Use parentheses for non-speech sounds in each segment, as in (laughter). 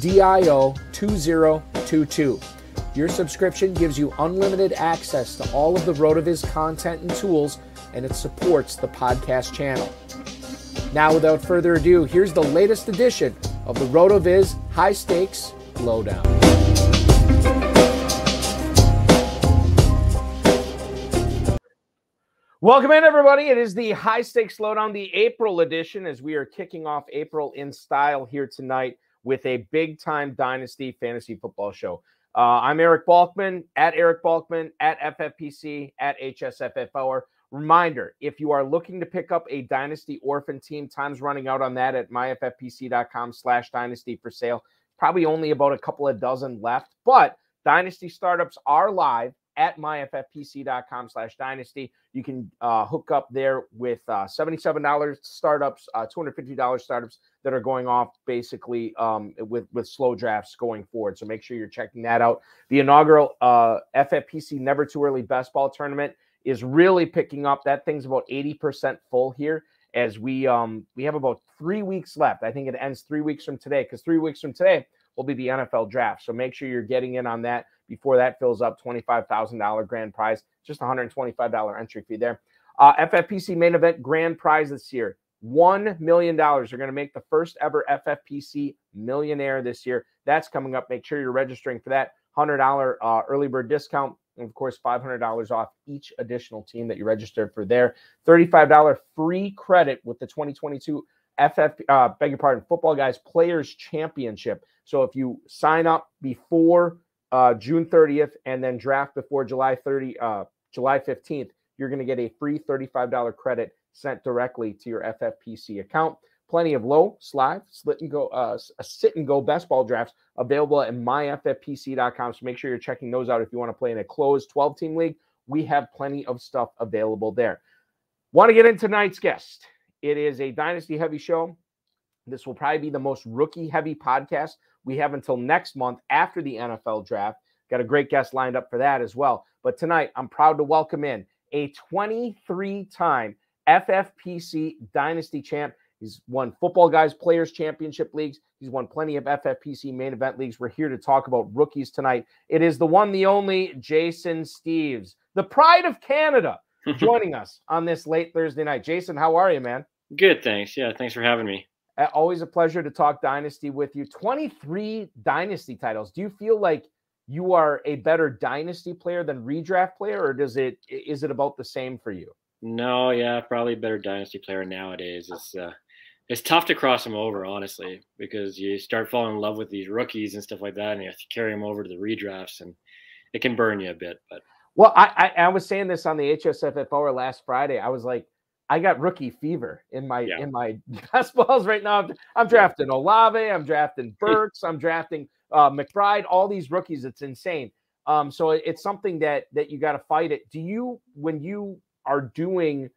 DIO 2022. Your subscription gives you unlimited access to all of the RotoViz content and tools, and it supports the podcast channel. Now, without further ado, here's the latest edition of the RotoViz High Stakes Lowdown. Welcome in, everybody. It is the High Stakes Lowdown, the April edition, as we are kicking off April in style here tonight with a big time dynasty fantasy football show. Uh, I'm Eric Balkman at Eric Balkman at FFPC at HSFF Hour. Reminder if you are looking to pick up a dynasty orphan team, time's running out on that at myffpc.com slash dynasty for sale. Probably only about a couple of dozen left, but dynasty startups are live at myffpc.com slash dynasty. You can uh, hook up there with uh, $77 startups, uh, $250 startups that are going off basically um, with, with slow drafts going forward. So make sure you're checking that out. The inaugural uh, FFPC Never Too Early Best Ball Tournament is really picking up. That thing's about 80% full here as we um we have about three weeks left. I think it ends three weeks from today because three weeks from today will be the NFL draft. So make sure you're getting in on that before that fills up. $25,000 grand prize, just $125 entry fee there. Uh, FFPC main event grand prize this year. $1 million. You're going to make the first ever FFPC millionaire this year. That's coming up. Make sure you're registering for that $100 uh, early bird discount. And of course, $500 off each additional team that you registered for there. $35 free credit with the 2022 FF, uh, beg your pardon, Football Guys Players Championship. So if you sign up before uh, June 30th and then draft before July 30, uh, July 15th, you're going to get a free $35 credit sent directly to your FFPC account. Plenty of low, slide, split and go, uh, sit and go best ball drafts available at myffpc.com. So make sure you're checking those out if you want to play in a closed 12 team league. We have plenty of stuff available there. Want to get into tonight's guest? It is a dynasty heavy show. This will probably be the most rookie heavy podcast we have until next month after the NFL draft. Got a great guest lined up for that as well. But tonight, I'm proud to welcome in a 23 time FFPC Dynasty champ. He's won Football Guys Players Championship leagues. He's won plenty of FFPC main event leagues. We're here to talk about rookies tonight. It is the one, the only Jason Steeves, the pride of Canada, (laughs) joining us on this late Thursday night. Jason, how are you, man? Good, thanks. Yeah, thanks for having me. Always a pleasure to talk Dynasty with you. 23 Dynasty titles. Do you feel like you are a better Dynasty player than redraft player, or does it is it about the same for you? No, yeah, probably a better Dynasty player nowadays. It's uh, it's tough to cross them over, honestly, because you start falling in love with these rookies and stuff like that, and you have to carry them over to the redrafts, and it can burn you a bit. But Well, I, I, I was saying this on the HSFF last Friday. I was like, I got rookie fever in my yeah. in my (laughs) best balls right now. I'm, I'm drafting Olave, I'm drafting (laughs) Burks, I'm drafting uh, McBride, all these rookies. It's insane. Um, so it, it's something that that you got to fight it. Do you when you are doing,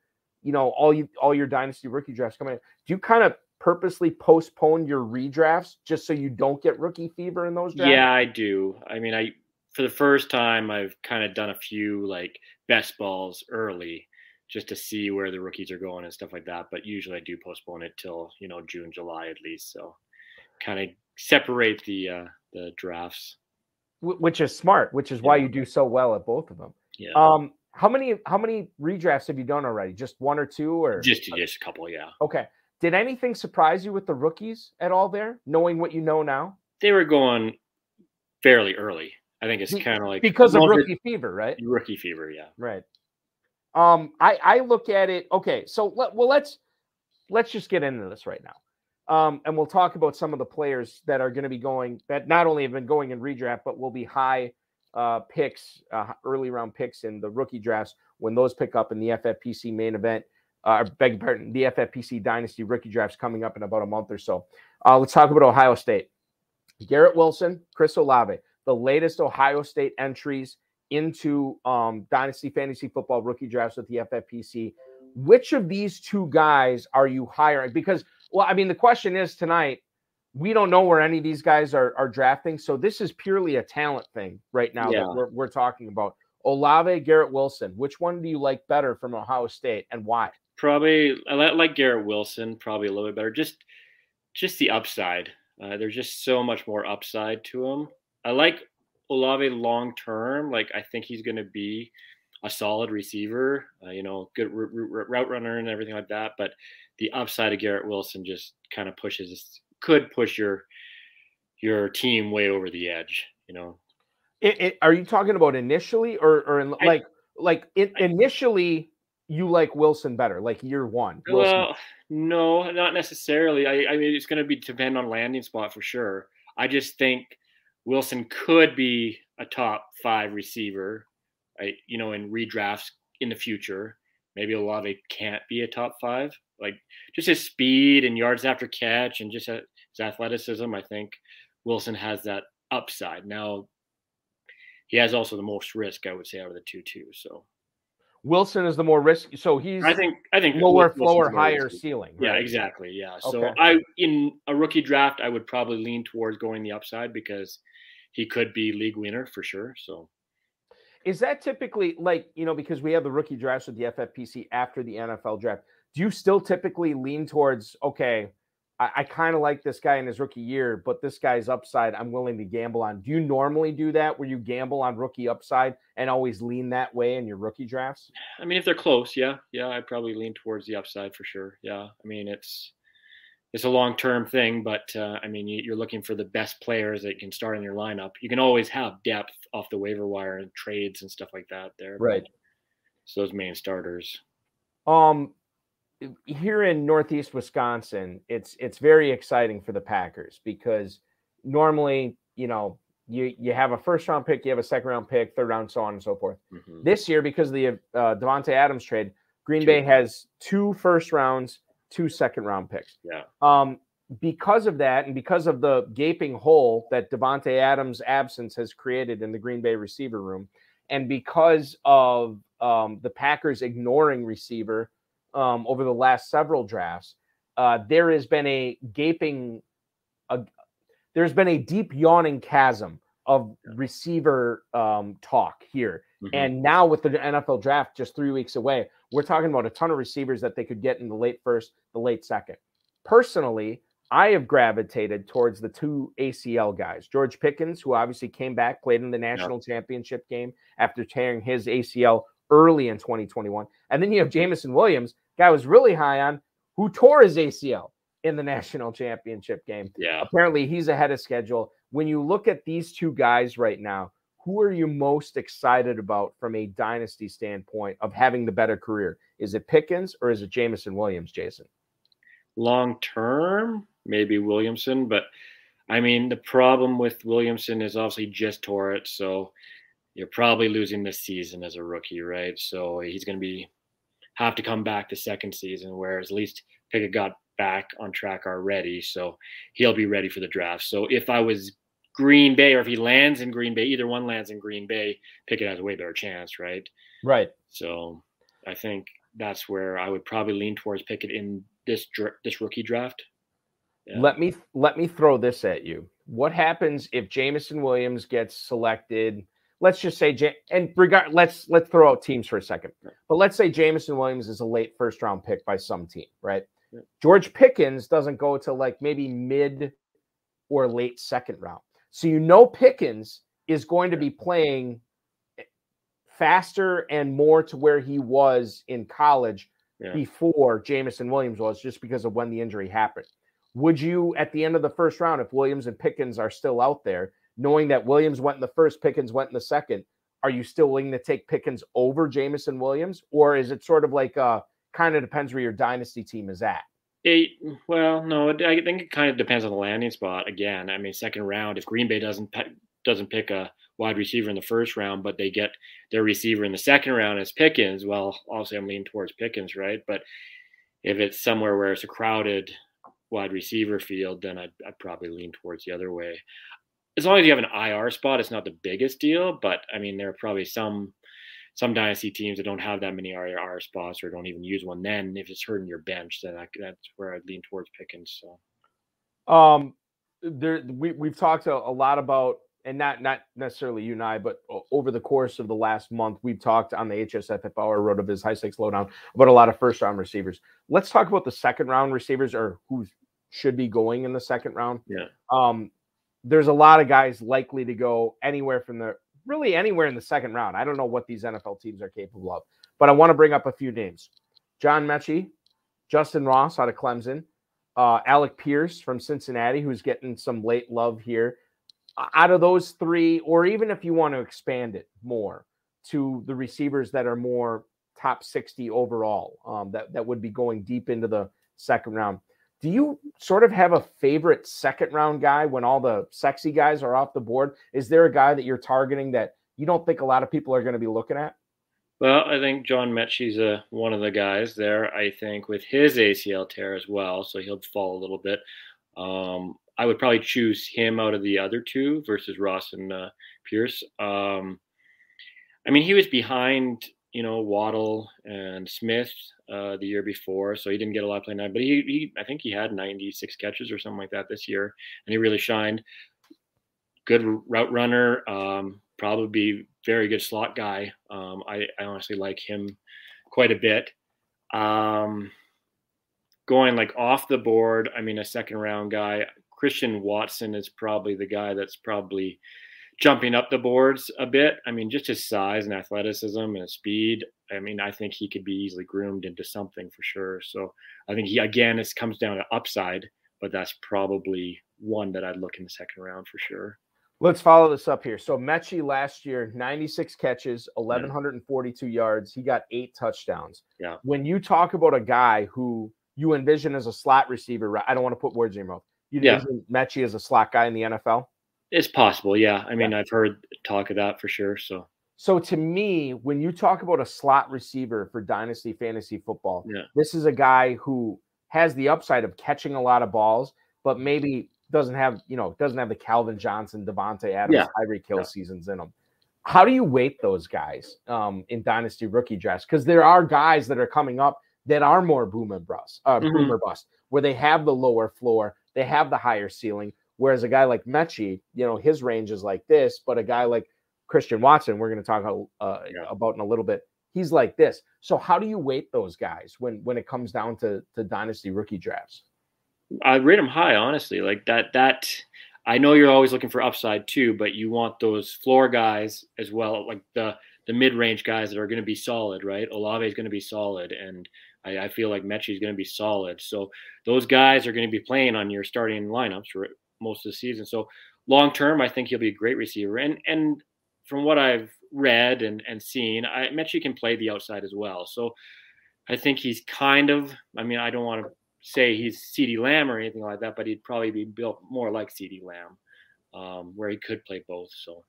you know, all you all your dynasty rookie drafts coming in, do you kind of purposely postpone your redrafts just so you don't get rookie fever in those drafts? Yeah, I do. I mean, I for the first time I've kind of done a few like best balls early just to see where the rookies are going and stuff like that. But usually I do postpone it till you know June, July at least. So kind of separate the uh, the drafts, which is smart. Which is yeah. why you do so well at both of them. Yeah. Um, how many how many redrafts have you done already? Just one or two, or just just a couple? Yeah. Okay. Did anything surprise you with the rookies at all there, knowing what you know now? They were going fairly early. I think it's kind of like because of rookie fever, right? Rookie fever, yeah. Right. Um, I I look at it. Okay, so let, well let's let's just get into this right now. Um, and we'll talk about some of the players that are going to be going that not only have been going in redraft, but will be high uh, picks, uh, early round picks in the rookie drafts when those pick up in the FFPC main event. Uh, beg your pardon, the FFPC Dynasty rookie drafts coming up in about a month or so. Uh, let's talk about Ohio State. Garrett Wilson, Chris Olave, the latest Ohio State entries into um, Dynasty Fantasy Football rookie drafts with the FFPC. Which of these two guys are you hiring? Because, well, I mean, the question is tonight, we don't know where any of these guys are, are drafting. So this is purely a talent thing right now yeah. that we're, we're talking about. Olave, Garrett Wilson, which one do you like better from Ohio State and why? Probably, I like Garrett Wilson, probably a little bit better. Just, just the upside. Uh, there's just so much more upside to him. I like Olave long term. Like I think he's going to be a solid receiver. Uh, you know, good r- r- route runner and everything like that. But the upside of Garrett Wilson just kind of pushes, could push your your team way over the edge. You know. It, it, are you talking about initially or or in, I, like like it, I, initially? You like Wilson better, like year one. Wilson. Well, no, not necessarily. I, I mean, it's going to be depend on landing spot for sure. I just think Wilson could be a top five receiver? You know, in redrafts in the future. Maybe Olave can't be a top five. Like just his speed and yards after catch and just his athleticism, I think Wilson has that upside. Now, he has also the most risk, I would say, out of the two, too. So Wilson is the more risky. So he's I think I think lower floor, higher risky. ceiling. Right? Yeah, exactly. Yeah. So okay. I in a rookie draft, I would probably lean towards going the upside because he could be league winner for sure. So is that typically like, you know, because we have the rookie drafts with the FFPC after the NFL draft, do you still typically lean towards, okay, I, I kind of like this guy in his rookie year, but this guy's upside I'm willing to gamble on. Do you normally do that where you gamble on rookie upside and always lean that way in your rookie drafts? I mean, if they're close, yeah. Yeah, I'd probably lean towards the upside for sure. Yeah. I mean, it's it's a long term thing, but uh, I mean, you, are looking for the best players that can start in your lineup. You can always have depth off the waiver wire and trades and stuff like that there. Right. So those main starters. Um, here in Northeast Wisconsin, it's it's very exciting for the Packers because normally, you know, you you have a first round pick, you have a second round pick, third round, so on and so forth. Mm-hmm. This year, because of the uh, Davante Adams trade, Green. Bay has two first rounds two second round picks. Yeah. Um, because of that, and because of the gaping hole that Davante Adams' absence has created in the Green Bay receiver room, and because of um, the Packers ignoring receiver um, over the last several drafts, uh, there has been a gaping, a, there's been a deep yawning chasm of receiver um, talk here. Mm-hmm. And now with the NFL draft just three weeks away, we're talking about a ton of receivers that they could get in the late first, the late second. Personally, I have gravitated towards the two ACL guys. George Pickens, who obviously came back, played in the national championship game after tearing his ACL early in 2021. And then you have Jameson Williams, guy was really high on, who tore his ACL in the (laughs) national championship game. Yeah. Apparently he's ahead of schedule. When you look at these two guys right now, who are you most excited about from a dynasty standpoint of having the better career? Is it Pickens or is it Jameson Williams, Jason? Long term, maybe Williamson, but I mean, the problem with Williamson is obviously just tore it. So you're probably losing this season as a rookie, right? So he's going to be have to come back the second season, whereas at least Pickett got back on track already, so he'll be ready for the draft. So if I was Green Bay, or if he lands in Green Bay, either one lands in Green Bay, Pickett has a way better chance, right? Right. So I think that's where I would probably lean towards Pickett in this this rookie draft. Yeah. Let me let me throw this at you. What happens if Jameson Williams gets selected? Let's just say, and regard. Let's let's throw out teams for a second. But let's say Jameson Williams is a late first round pick by some team, right? Yeah. George Pickens doesn't go to like maybe mid or late second round. So you know Pickens is going to be playing faster and more to where he was in college yeah. before Jameson Williams was, just because of when the injury happened. Would you, at the end of the first round, if Williams and Pickens are still out there, knowing that Williams went in the first, Pickens went in the second, are you still willing to take Pickens over Jameson Williams? Or is it sort of like uh kind of depends where your dynasty team is at? It, well, no, I think it kind of depends on the landing spot. Again, I mean, second round, if Green Bay doesn't doesn't pick a wide receiver in the first round, but they get their receiver in the second round as Pickens, well, obviously I'm leaning towards Pickens, right? But if it's somewhere where it's a crowded wide receiver field, then I'd, I'd probably lean towards the other way. As long as you have an IR spot, it's not the biggest deal, but I mean, there are probably some some dynasty teams that don't have that many IR spots or don't even use one. Then if it's hurting your bench, then I, that's where I'd lean towards Pickens. So, um, there we we've talked a, a lot about and not not necessarily you and I, but over the course of the last month, we've talked on the HSFF Hour RotoViz high stakes lowdown about a lot of first round receivers. Let's talk about the second round receivers or who should be going in the second round. Yeah. Um, there's a lot of guys likely to go anywhere from the really anywhere in the second round. I don't know what these NFL teams are capable of, but I want to bring up a few names: John Metchie, Justyn Ross out of Clemson, uh, Alec Pierce from Cincinnati, who's getting some late love here out of those three, or even if you want to expand it more to the receivers that are more top 60 overall, um, that, that would be going deep into the second round. Do you sort of have a favorite second round guy when all the sexy guys are off the board? Is there a guy that you're targeting that you don't think a lot of people are going to be looking at? Well, I think John Metchie's a, one of the guys there. I think with his ACL tear as well, so he'll fall a little bit. Um, I would probably choose him out of the other two versus Ross and uh, Pierce. Um, I mean, he was behind, you know, Waddle and Smith uh, the year before, so he didn't get a lot of play now. But he, he, I think he had 96 catches or something like that this year, and he really shined. Good route runner, um, probably very good slot guy. Um, I, I honestly like him quite a bit. Um, going like off the board, I mean, a second round guy, Christian Watson is probably the guy that's probably jumping up the boards a bit. I mean, just his size and athleticism and his speed. I mean, I think he could be easily groomed into something for sure. So I think he again, this comes down to upside, but that's probably one that I'd look in the second round for sure. Let's follow this up here. So Metchie last year, 96 catches, mm. 1142 yeah. yards. He got eight touchdowns. Yeah. When you talk about a guy who you envision as a slot receiver, I don't want to put words in your mouth. You yeah. Metchie as a slot guy in the NFL? It's possible, yeah. I mean, yeah. I've heard talk of that for sure. So, so to me, when you talk about a slot receiver for dynasty fantasy football, yeah. this is a guy who has the upside of catching a lot of balls, but maybe doesn't have, you know, doesn't have the Calvin Johnson, Davante Adams, yeah. Tyreek Hill yeah. seasons in him. How do you weight those guys um, in dynasty rookie drafts? Because there are guys that are coming up that are more boom and bust, uh, mm-hmm. boom or bust, where they have the lower floor they have the higher ceiling. Whereas a guy like Metchie, you know, his range is like this, but a guy like Christian Watson, we're going to talk uh, yeah. about in a little bit, he's like this. So how do you weight those guys when when it comes down to to dynasty rookie drafts? I rate them high, honestly. Like that that I know you're always looking for upside too, but you want those floor guys as well, like the the mid range guys that are going to be solid, right? Olave is going to be solid, and I, I feel like Metchie is going to be solid. So those guys are going to be playing on your starting lineups for most of the season. So long term, I think he'll be a great receiver. And and from what I've read and, and seen, I Metchie can play the outside as well. So I think he's kind of, I mean, I don't want to say he's CeeDee Lamb or anything like that, but he'd probably be built more like CeeDee Lamb, um, where he could play both. So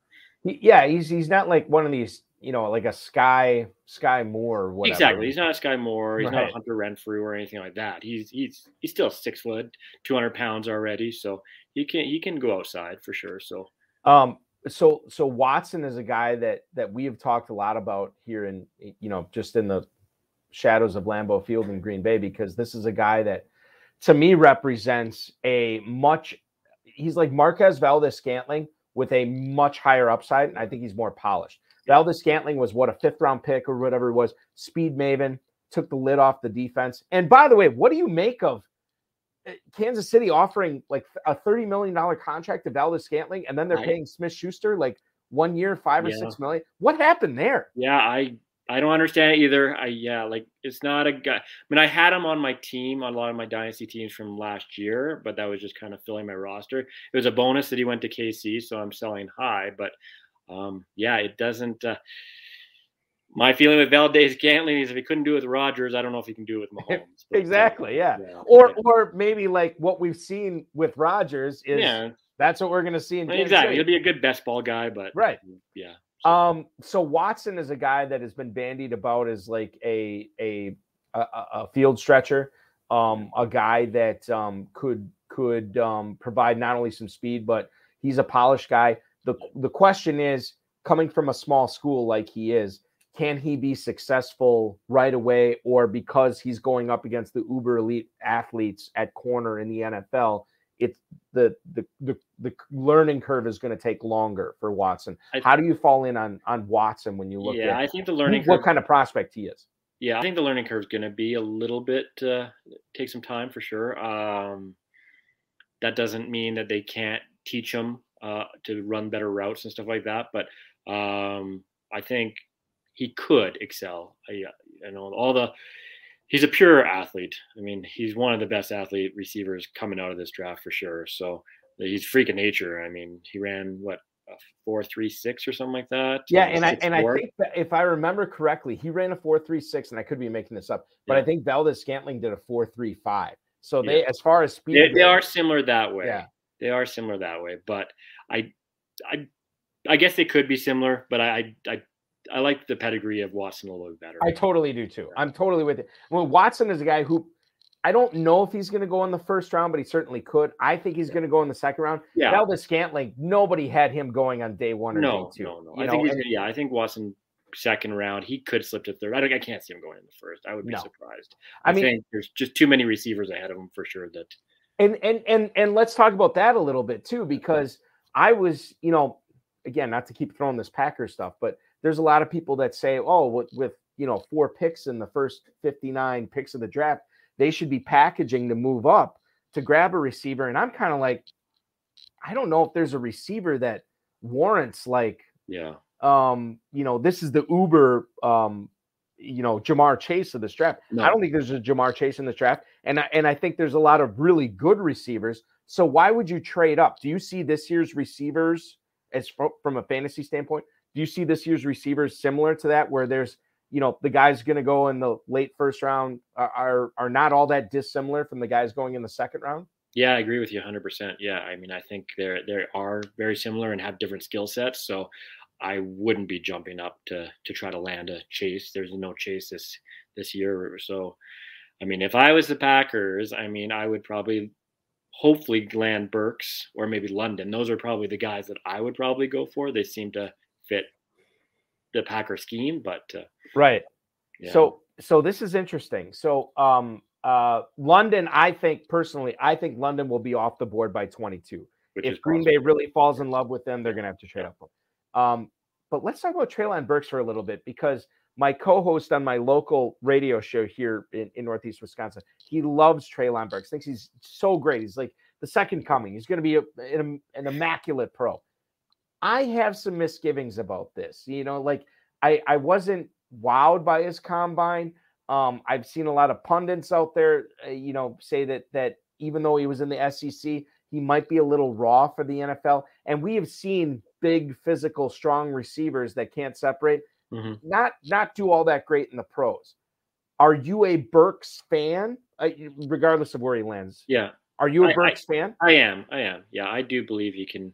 yeah, he's he's not like one of these, you know, like a Sky Sky Moore or whatever. Exactly. He's not a Sky Moore. He's Right. not a Hunter Renfrow or anything like that. He's he's he's still six foot, two hundred pounds already. So he can he can go outside for sure. So Um, so so Watson is a guy that that we have talked a lot about here in you know just in the shadows of Lambeau Field in Green Bay because this is a guy that to me represents a much he's like Marquez Valdes-Scantling with a much higher upside and I think he's more polished. Valdes-Scantling was what a fifth round pick or whatever it was, speed maven, took the lid off the defense. And by the way, what do you make of Kansas City offering like a $30 million contract to Valdes-Scantling and then they're Right. paying Smith Schuster like one year, five or Yeah. six million? What happened there? yeah, I I don't understand it either. I yeah, like it's not a guy. I mean, I had him on my team on a lot of my dynasty teams from last year, but that was just kind of filling my roster. It was a bonus that he went to KC, so I'm selling high. But um, yeah, it doesn't. Uh, my feeling with Valdes-Scantling is if he couldn't do it with Rodgers, I don't know if he can do it with (laughs) Mahomes. But, uh, Exactly, yeah. yeah, Or yeah. or maybe like what we've seen with Rodgers is yeah, that's what we're gonna see in Kansas exactly. He'll be a good best ball guy, but Right. yeah. Um, so Watson is a guy that has been bandied about as like a a a, a- a field stretcher, um, a guy that um, could could um, provide not only some speed, but he's a polished guy. the The question is, coming from a small school like he is, can he be successful right away, or because he's going up against the uber elite athletes at corner in the NFL? It's the the the, the learning curve is going to take longer for Watson. I- How do you fall in on on Watson when you look yeah, I think the learning what curve. kind of prospect he is? Yeah, I think the learning curve is going to be a little bit uh, take some time for sure. Um, that doesn't mean that they can't teach him uh, to run better routes and stuff like that, but um, I think he could excel. I, uh, know, all the he's a pure athlete. I mean, he's one of the best athlete receivers coming out of this draft for sure. So he's freak of nature. I mean, he ran what a four three six or something like that. Yeah, uh, and I and I think that if I remember correctly, he ran a four three six, and I could be making this up, but I think Valdes-Scantling did a four three five. So Yeah. they, as far as speed, they, they goes- are similar that way. Yeah. They are similar that way, but I, I, I guess they could be similar, but I, I, I, I like the pedigree of Watson a little bit better. I totally do too. I'm totally with it. Well, Watson is a guy who I don't know if he's going to go in the first round, but he certainly could. I think he's going to go in the second round. yeah, Valdes-Scantling, nobody had him going on day one or no, day two. no, no. I know, think he's and- yeah, I think Watson second round. He could slip to third. I, don't, I can't see him going in the first. I would be No. surprised. I I, mean- think there's just too many receivers ahead of him for sure. That and and and and let's talk about that a little bit too because i was you know again not to keep throwing this packer stuff but there's a lot of people that say oh with, with you know four picks in the first 59 picks of the draft they should be packaging to move up to grab a receiver. And i'm kind of like i don't know if there's a receiver that warrants like yeah, um you know this is the uber um you know Ja'Marr Chase of this draft. No. i don't think there's a Ja'Marr Chase in this draft and I, and i think there's a lot of really good receivers. So why would you trade up? Do you see this year's receivers as fro- from a fantasy standpoint do you see this year's receivers similar to that where there's you know the guys going to go in the late first round are, are are not all that dissimilar from the guys going in the second round yeah, I agree with you 100. percent Yeah, I mean, I think they're they are very similar and have different skill sets. So I wouldn't be jumping up to to try to land a chase. There's no chase this this year. So, I mean, if I was the Packers, I mean, I would probably hopefully land Burks or maybe London. Those are probably the guys that I would probably go for. They seem to fit the Packer scheme, but uh, right yeah. So so this is interesting. So um uh London, I think personally, I think London will be off the board by 22. which If Green possible. Bay really falls in love with them, they're gonna have to trade up. Um, but let's talk about Treylon Burks for a little bit because my co-host on my local radio show here in, in Northeast Wisconsin, he loves Treylon Burks, thinks he's so great. He's like the second coming. He's gonna be a, an, an immaculate pro. I have some misgivings about this. You know, like I I wasn't wowed by his combine. Um, I've seen a lot of pundits out there, uh, you know, say that that even though he was in the SEC, he might be a little raw for the NFL. And we have seen big, physical, strong receivers that can't separate Mhm. not not do all that great in the pros. Are you a Burks fan, uh, regardless of where he lands? yeah, Are you a I- I- Burks fan? I am. I am. Yeah, I do believe he can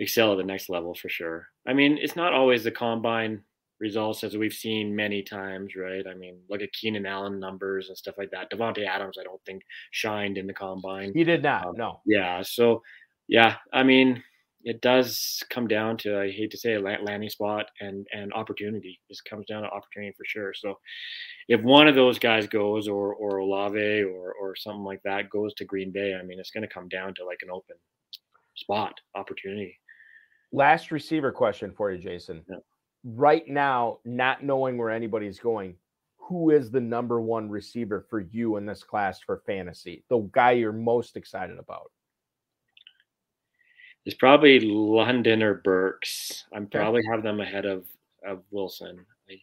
excel at the next level for sure. I mean, it's not always the combine results as we've seen many times, right? I mean, look at Keenan Allen numbers and stuff like that. Davante Adams, I don't think shined in the combine. He did not. Um, no. Yeah. So, yeah, I mean, it does come down to I hate to say it, landing spot and and opportunity. This comes down to opportunity for sure. So, if one of those guys goes, or or Olave or or something like that goes to Green Bay, I mean, it's going to come down to like an open spot opportunity. Last receiver question for you, Jason. Yeah. Right now, not knowing where anybody's going, who is the number one receiver for you in this class for fantasy? The guy you're most excited about? It's probably London or Burks. I'm probably have them ahead of of Wilson. I,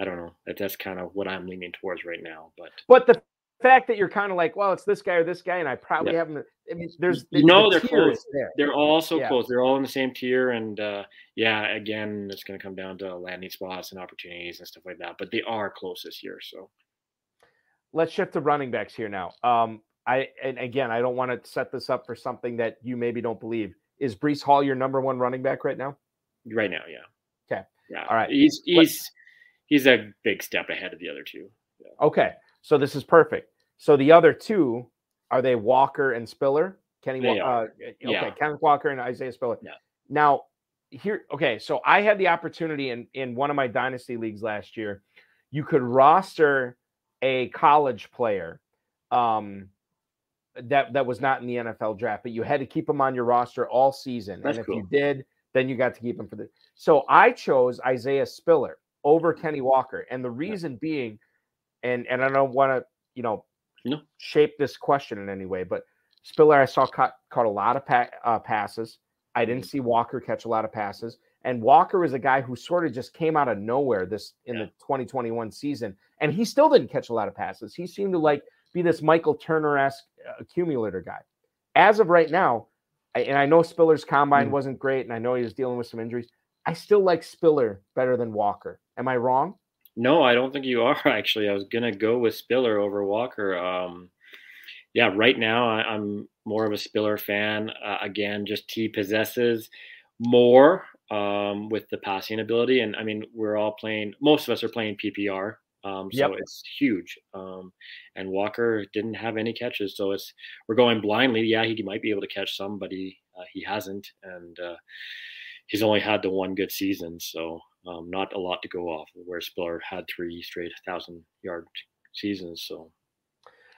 I don't know. That, that's kind of what I'm leaning towards right now. But but the fact that you're kind of like, well, it's this guy or this guy, and I probably Yeah. haven't. I mean, there's You know the they're close. there. they're all so Yeah. close. They're all in the same tier, and uh, yeah, again, it's going to come down to landing spots and opportunities and stuff like that. But they are close this year, so Let's shift to running backs here now. Um, I and again, I don't want to set this up for something that you maybe don't believe. Is Breece Hall your number one running back right now? right now, yeah. Okay. Yeah. All right. He's he's he's a big step ahead of the other two. Okay, so this is perfect. So the other two are they Walker and Spiller? Kenny, They uh, okay, Yeah. Kenneth Walker and Isaiah Spiller. Yeah. Now, here, okay, so I had the opportunity in in one of my dynasty leagues last year. You could roster a college player um, that that was not in the NFL draft, but you had to keep him on your roster all season. That's and if cool. you did, then you got to keep him for the. So I chose Isaiah Spiller over Kenny Walker, and the reason being, and and I don't want to you know No. shape this question in any way, but Spiller I saw caught caught a lot of pa- uh, passes. I didn't Mhm. see Walker catch a lot of passes, and Walker was a guy who sort of just came out of nowhere this in Yeah. the 2021 season, and he still didn't catch a lot of passes. He seemed to like be this Michael Turner esque accumulator guy. As of right now, I, and I know Spiller's combine Mm. wasn't great, and I know he was dealing with some injuries. I still like Spiller better than Walker. Am I wrong? No, I don't think you are (laughs) actually. I was gonna go with Spiller over Walker. Um, yeah, right now I, I'm more of a Spiller fan. Uh, again, just he possesses more um, with the passing ability, and I mean we're all playing. Most of us are playing PPR, um, so Yep. it's huge. Um, and Walker didn't have any catches, so it's we're going blindly. Yeah, he might be able to catch some, but he uh, he hasn't, and uh, he's only had the one good season, so um, not a lot to go off. of, Where Spiller had three straight thousand yard seasons, so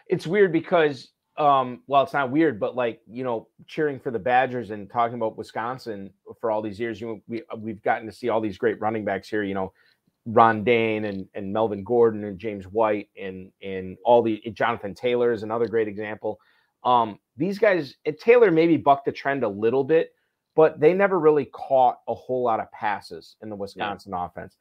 it's weird because um well it's not weird but like you know cheering for the badgers and talking about wisconsin for all these years you know, we, we've gotten to see all these great running backs here you know ron dayne and, and melvin gordon and james white and and all the jonathan taylor is another great example um these guys taylor maybe bucked the trend a little bit but they never really caught a whole lot of passes in the wisconsin offense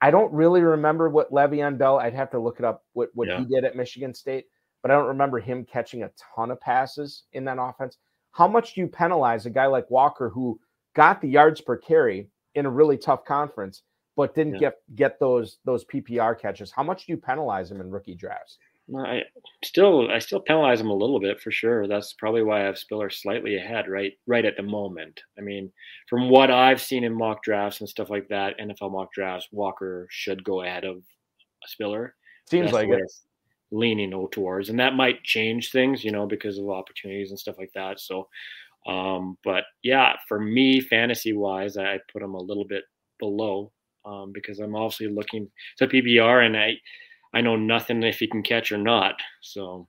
i don't really remember what le'veon bell i'd have to look it up what, what Yeah. he did at michigan state but I don't remember him catching a ton of passes in that offense. How much do you penalize a guy like Walker who got the yards per carry in a really tough conference, but didn't Yeah. get get those those PPR catches? How much do you penalize him in rookie drafts? I still I still penalize him a little bit for sure. That's probably why I have Spiller slightly ahead right right at the moment. I mean, from what I've seen in mock drafts and stuff like that, NFL mock drafts, Walker should go ahead of Spiller. Seems That's like it. leaning o- towards, and that might change things, you know, because of opportunities and stuff like that. So, um, but yeah, for me, fantasy wise, I put him a little bit below um, because I'm obviously looking to PPR, and I I know nothing if he can catch or not. So,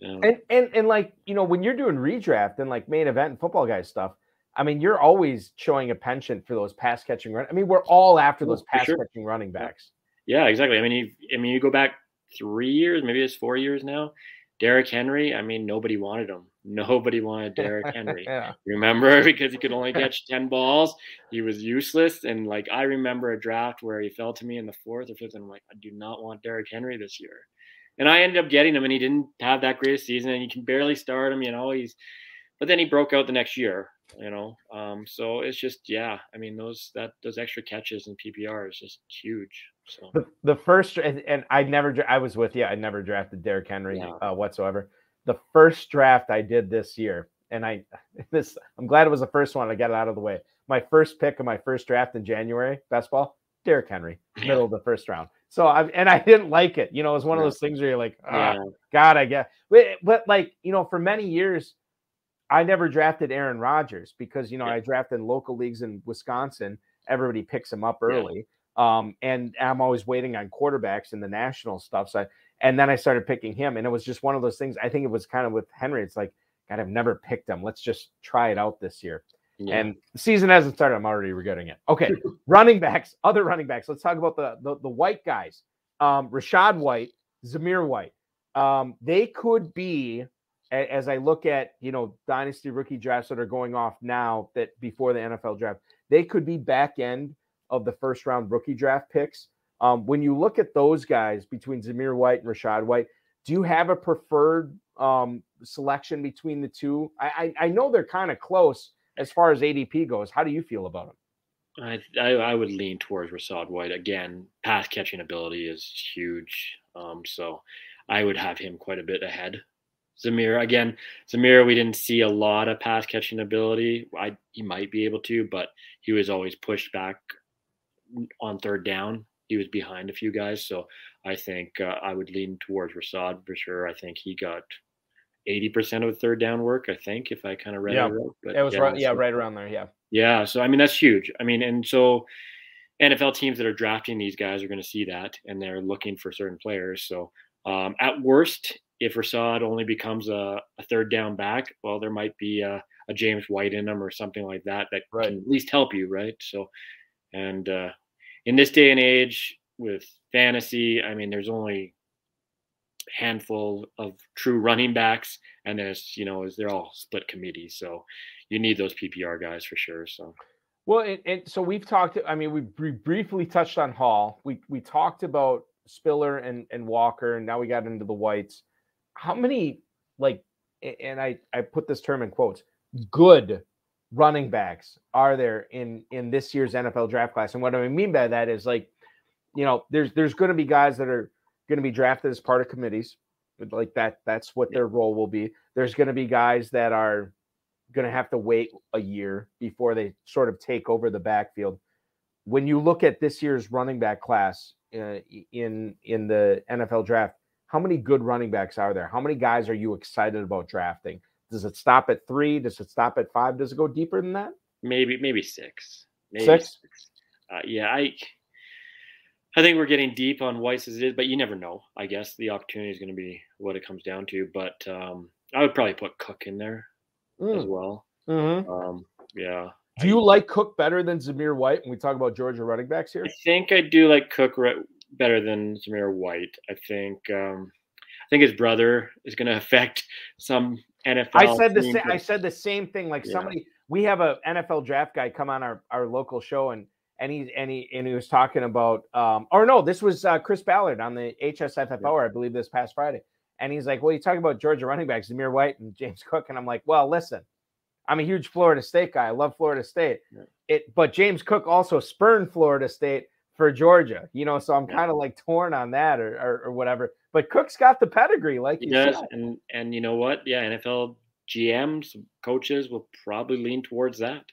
know, And and and like you know when you're doing redraft and like main event and football guys stuff, I mean you're always showing a penchant for those pass catching run. I mean we're all after Oh, those pass sure. catching running backs. yeah, exactly. I mean, you, I mean, you go back three years, maybe it's four years now. Derrick Henry. I mean, nobody wanted him. (laughs) Nobody wanted Derrick Henry. (laughs) yeah. Remember, (laughs) because he could only catch 10 balls, he was useless. And like, I remember a draft where he fell to me in the fourth or fifth, and I'm like, I do not want Derrick Henry this year. And I ended up getting him, and he didn't have that great a season, and you can barely start him, you know. He's, but then he broke out the next year, you know. Um, so it's just, yeah, I mean, those that those extra catches in PPR is just huge. So the, the first and, and I never I was with you. I never drafted Derrick Henry uh, whatsoever. The first draft I did this year, and I (laughs) this I'm glad it was the first one. I got it out of the way. My first pick of my first draft in January, best ball, Derrick Henry, middle of the first round. So I and I didn't like it. You know, it was one of those things where you're like, oh, yeah. God, I guess. But, but like you know, for many years, I never drafted Aaron Rodgers because you know yeah. I drafted in local leagues in Wisconsin. Everybody picks him up early. Um, and I'm always waiting on quarterbacks in the national stuff. So, I, and then I started picking him, and it was just one of those things. I think it was kind of with Henry. It's like, God, I've never picked him. Let's just try it out this year. Yeah. And the season hasn't started. I'm already regretting it. Okay, running backs, other running backs. Let's talk about the the, the white guys. Um, Rachaad White, Zamir White. Um, they could be, as I look at you know dynasty rookie drafts that are going off now that before the NFL draft, they could be back end of the first round rookie draft picks. Um, when you look at those guys between Zamir White and Rachaad White, do you have a preferred um, selection between the two? I, I, I know they're kind of close as far as ADP goes. How do you feel about them? I, I, I would lean towards Rachaad White again. Pass catching ability is huge, um, so I would have him quite a bit ahead. Zamir again, Zamir, we didn't see a lot of pass catching ability. I he might be able to, but he was always pushed back on third down. He was behind a few guys, so I think uh, I would lean towards Rachaad for sure. I think he got eighty percent of the third down work. I think if I kind of read yeah. it right, but it was yeah, right, yeah, right around there. Yeah, yeah. So I mean that's huge. I mean, and so NFL teams that are drafting these guys are going to see that, and they're looking for certain players. So um, at worst, if Rachaad only becomes a, a, third down back, well, there might be a, a, James White in him or something like that that right. can at least help you, right? So, and uh, in this day and age with fantasy, I mean, there's only handful of true running backs, and there's you know, they're all split committees, so you need those PPR guys for sure. So. Well, and, and so we've talked. I mean, we briefly touched on Hall. We we talked about Spiller and and Walker, and now we got into the Whites. How many like? And I I put this term in quotes. Good running backs are there in in this year's NFL draft class? And what I mean by that is like, you know, there's there's going to be guys that are going to be drafted as part of committees, but like that. That's what their role will be. There's going to be guys that are going to have to wait a year before they sort of take over the backfield. When you look at this year's running back class uh, in in the NFL draft, how many good running backs are there? How many guys are you excited about drafting? Does it stop at three? Does it stop at five? Does it go deeper than that? Maybe, maybe six. Maybe six. six. Uh, yeah, I, I think we're getting deep on Weiss as it is, but you never know. I guess the opportunity is going to be what it comes down to. But um, I would probably put Cook in there mm. as well. Mm-hmm. Um, yeah. Do you I, like Cook better than Zamir White when we talk about Georgia running backs here? I think I do like Cook re- better than Zamir White. I think um, I think his brother is going (laughs) to affect some NFL. I said the same. I said the same thing. Like yeah. somebody, we have a NFL draft guy come on our our local show, and and he and he and he was talking about, um, or no, this was uh, Chris Ballard on the HSFFO, yeah. I believe, this past Friday, and he's like, "Well, you talking about Georgia running backs, Zamir White and (laughs) James Cook," and I'm like, "Well, listen." I'm a huge Florida State guy. I love Florida State. Yeah. It, but James Cook also spurned Florida State for Georgia, you know, so I'm kind of like torn on that or, or, or whatever. But Cook's got the pedigree, like he does, said. and and you know what? Yeah, NFL GMs, coaches will probably lean towards that.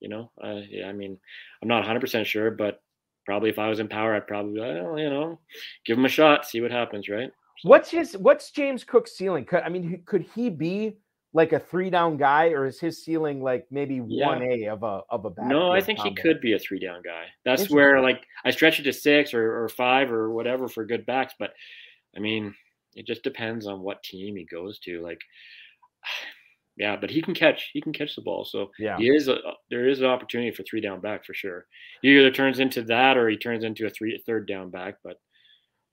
You know, uh, yeah, I mean, I'm not 100 percent sure, but probably if I was in power, I'd probably, well, you know, give him a shot, see what happens, right? What's his? What's James Cook's ceiling? Could, I mean, could he be like a three down guy, or is his ceiling like maybe one A of a of a back? No, I think he could be a three down guy. That's where like I stretch it to six or, or five or whatever for good backs, but I mean, it just depends on what team he goes to. Like, (sighs) yeah, but he can catch. He can catch the ball. So yeah, he is a there is an opportunity for three down back for sure. He either turns into that or he turns into a three third down back. But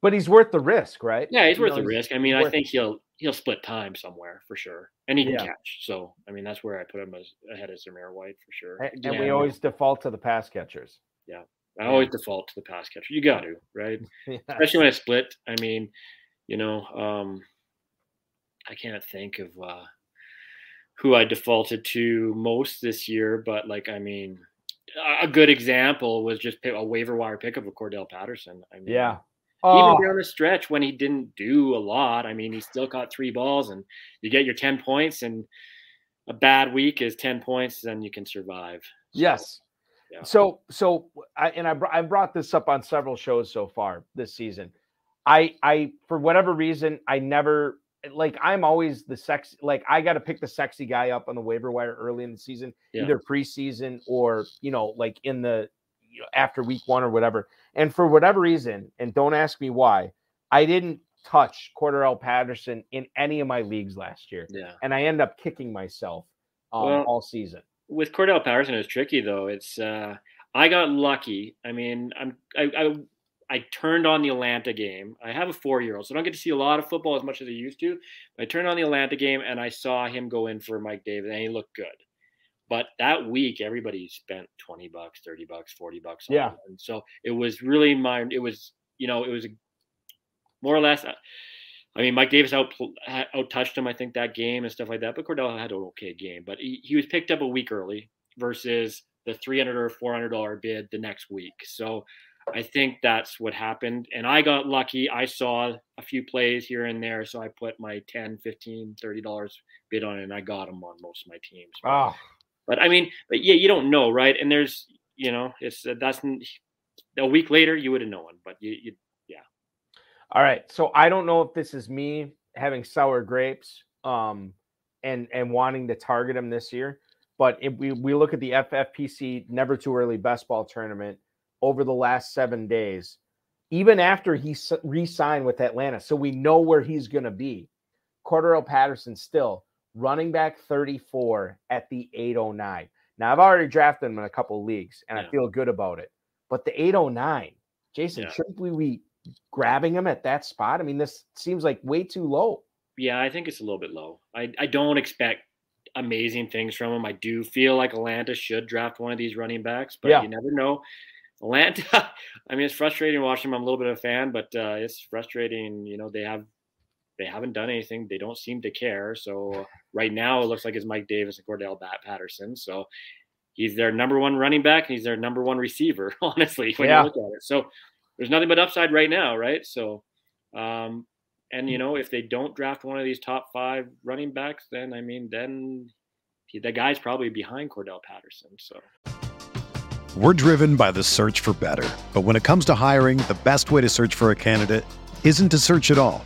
but he's worth the risk, right? Yeah, he's you worth know, the risk. I mean, I think he'll he'll split time somewhere for sure, and he can yeah. catch. So I mean, that's where I put him as ahead of Zamir White for sure. And, and we always default to the pass catchers. Yeah, I always default to the pass catcher. You got to, right? (laughs) yeah. Especially when I split. I mean, you know, um, I can't think of uh, who I defaulted to most this year, but like, I mean, a good example was just a waiver wire pickup of Cordarrelle Patterson. I mean, yeah. Oh. Even down the stretch when he didn't do a lot, I mean, he still caught three balls, and you get your ten points, and a bad week is 10 points, then you can survive. So, yes. Yeah. So, so I, and I, I brought this up on several shows so far this season. I, I, for whatever reason, I never like I'm always the sex like I got to pick the sexy guy up on the waiver wire early in the season, yeah. either preseason or you know like in the you know, after week one or whatever. And for whatever reason, and don't ask me why, I didn't touch Cordarrelle Patterson in any of my leagues last year. Yeah, and I end up kicking myself um, well, all season. With Cordarrelle Patterson, it's tricky though. It's uh I got lucky. I mean, I'm I, I I turned on the Atlanta game. I have a four year old, so I don't get to see a lot of football as much as I used to. But I turned on the Atlanta game and I saw him go in for Mike Davis, and he looked good. But that week, everybody spent 20 bucks, 30 bucks, 40 bucks. yeah. And so it was really my, it was, you know, it was a, more or less. Uh, I mean, Mike Davis out out touched him, I think, that game and stuff like that. But Cordarrelle had an okay game. But he, he was picked up a week early versus the 300 or 400 dollar bid the next week. So I think that's what happened. And I got lucky. I saw a few plays here and there. So I put my 10, 15, 30 dollars bid on it and I got them on most of my teams. Oh. But I mean, but yeah, you don't know, right? And there's, you know, it's uh, that's a week later you would have known, but you, you, yeah. All right. So I don't know if this is me having sour grapes um and and wanting to target him this year, but if we, we look at the FFPC never too early best ball tournament over the last seven days, even after he re signed with Atlanta. So we know where he's going to be. Cordarrelle Patterson still running back 34 at the 809. Now, I've already drafted him in a couple leagues and yeah. I feel good about it. But the 809, Jason, yeah. shouldn't we be grabbing him at that spot? I mean, this seems like way too low. Yeah, I think it's a little bit low. I, I don't expect amazing things from him. I do feel like Atlanta should draft one of these running backs, but yeah. you never know. Atlanta, (laughs) I mean, it's frustrating watching them. I'm a little bit of a fan, but uh, it's frustrating. You know, they have they haven't done anything. They don't seem to care. So (laughs) right now, it looks like it's Mike Davis and Cordarrelle Bat Patterson. So he's their number one running back. he's their number one receiver. (laughs) Honestly, when yeah. you look at it, so there's nothing but upside right now, right? So, um, and you know, if they don't draft one of these top five running backs, then I mean, then he, the guy's probably behind Cordarrelle Patterson. So. We're driven by the search for better. But when it comes to hiring, the best way to search for a candidate isn't to search at all.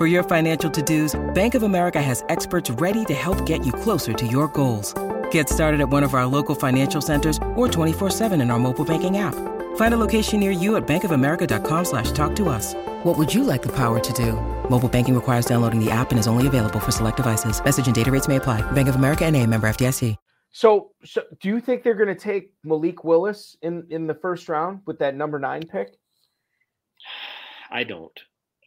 For your financial to-dos, Bank of America has experts ready to help get you closer to your goals. Get started at one of our local financial centers or 24-7 in our mobile banking app. Find a location near you at bankofamerica.com slash talk to us. What would you like the power to do? Mobile banking requires downloading the app and is only available for select devices. Message and data rates may apply. Bank of America and a member FDIC. So, so do you think they're going to take Malik Willis in, in the first round with that number nine pick? I don't.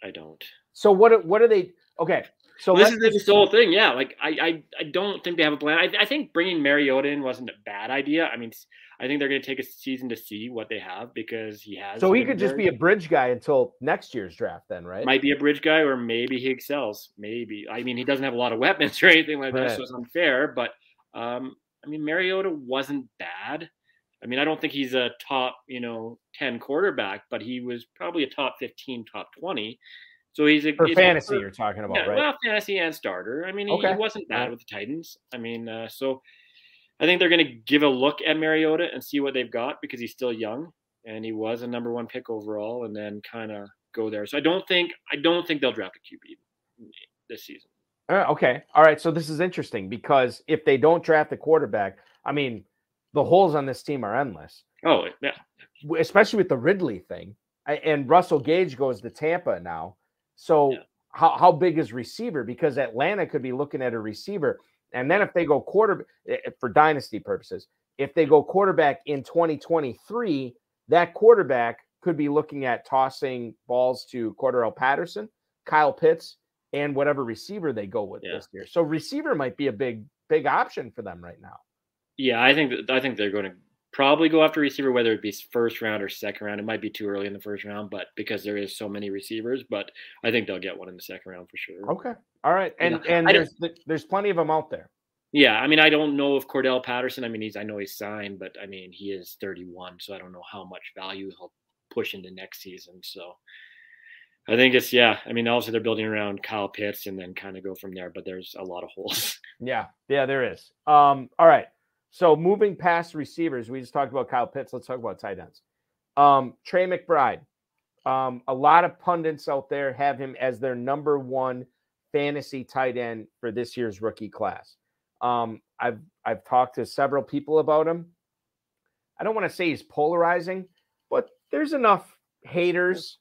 I don't. So what what are they? Okay, so this is this whole thing. Yeah, like I, I I don't think they have a plan. I, I think bringing Mariota in wasn't a bad idea. I mean, I think they're going to take a season to see what they have because he has. So he could just be a bridge guy until next year's draft, then, right? Might be a bridge guy, or maybe he excels. Maybe I mean he doesn't have a lot of weapons (laughs) or anything like right. that, so it's unfair. But um, I mean Mariota wasn't bad. I mean, I don't think he's a top, you know, 10 quarterback, but he was probably a top 15, top 20. So he's a for he's fantasy. A, you're talking about, yeah, right? Well, fantasy and starter. I mean, he, okay. he wasn't bad with the Titans. I mean, uh, so I think they're going to give a look at Mariota and see what they've got because he's still young and he was a number one pick overall, and then kind of go there. So I don't think I don't think they'll draft a QB this season. Uh, okay, all right. So this is interesting because if they don't draft a quarterback, I mean, the holes on this team are endless. Oh yeah, especially with the Ridley thing, and Russell Gage goes to Tampa now. So yeah. how how big is receiver? Because Atlanta could be looking at a receiver, and then if they go quarter eh, eh, for dynasty purposes, if they go quarterback in 2023 that quarterback could be looking at tossing balls to Cordarrelle Patterson, Kyle Pitts, and whatever receiver they go with yeah. this year. So receiver might be a big, big option for them right now. Yeah, I think that, I think they're going to probably go after receiver, whether it be first round or second round. It might be too early in the first round, but because there is so many receivers, but I think they'll get one in the second round for sure. Okay, all right, and and there's there's plenty of them out there. Yeah, I mean, I don't know if Cordarrelle Patterson. I mean, he's I know he's signed, but I mean, he is 31, so I don't know how much value he'll push into next season. So I think it's yeah. I mean, obviously they're building around Kyle Pitts and then kind of go from there, but there's a lot of holes. Yeah, yeah, there is. Um, all right. So moving past receivers, we just talked about Kyle Pitts. Let's talk about tight ends. Um, Trey McBride. Um, a lot of pundits out there have him as their number one fantasy tight end for this year's rookie class. Um, I've I've talked to several people about him. I don't want to say he's polarizing, but there's enough haters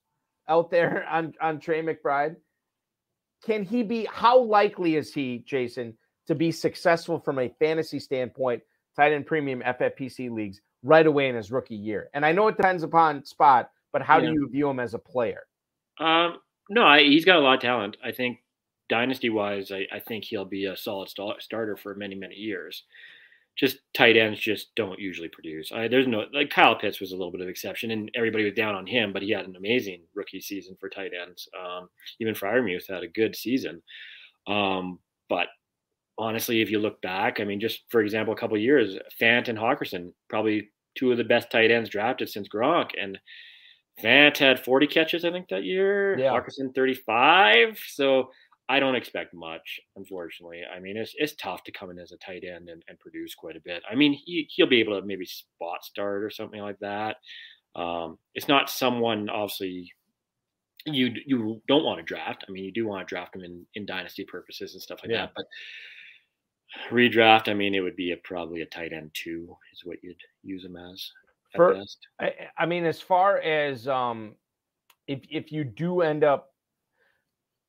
out there (laughs) on on Trey McBride. Can he be? How likely is he, Jason, to be successful from a fantasy standpoint, tight end premium FFPC leagues right away in his rookie year? And I know it depends upon spot, but how yeah. do you view him as a player? Um, no, I, he's got a lot of talent. I think dynasty wise, I, I think he'll be a solid st- starter for many, many years. Just tight ends just don't usually produce. I, there's no like Kyle Pitts was a little bit of exception, and everybody was down on him, but he had an amazing rookie season for tight ends. Um, even Freiermuth had a good season. Um, but honestly, if you look back, I mean, just for example, a couple years, Fant and Hockenson, probably two of the best tight ends drafted since Gronk, and Fant had 40 catches, I think, that year. Yeah. Hockenson 35. So I don't expect much, unfortunately. I mean, it's it's tough to come in as a tight end and, and produce quite a bit. I mean, he he'll be able to maybe spot start or something like that. Um, it's not someone obviously you you don't want to draft. I mean, you do want to draft him in in dynasty purposes and stuff like yeah. that, but redraft, I mean, it would be a, probably a tight end two is what you'd use him as. For, I, I mean, as far as um, if if you do end up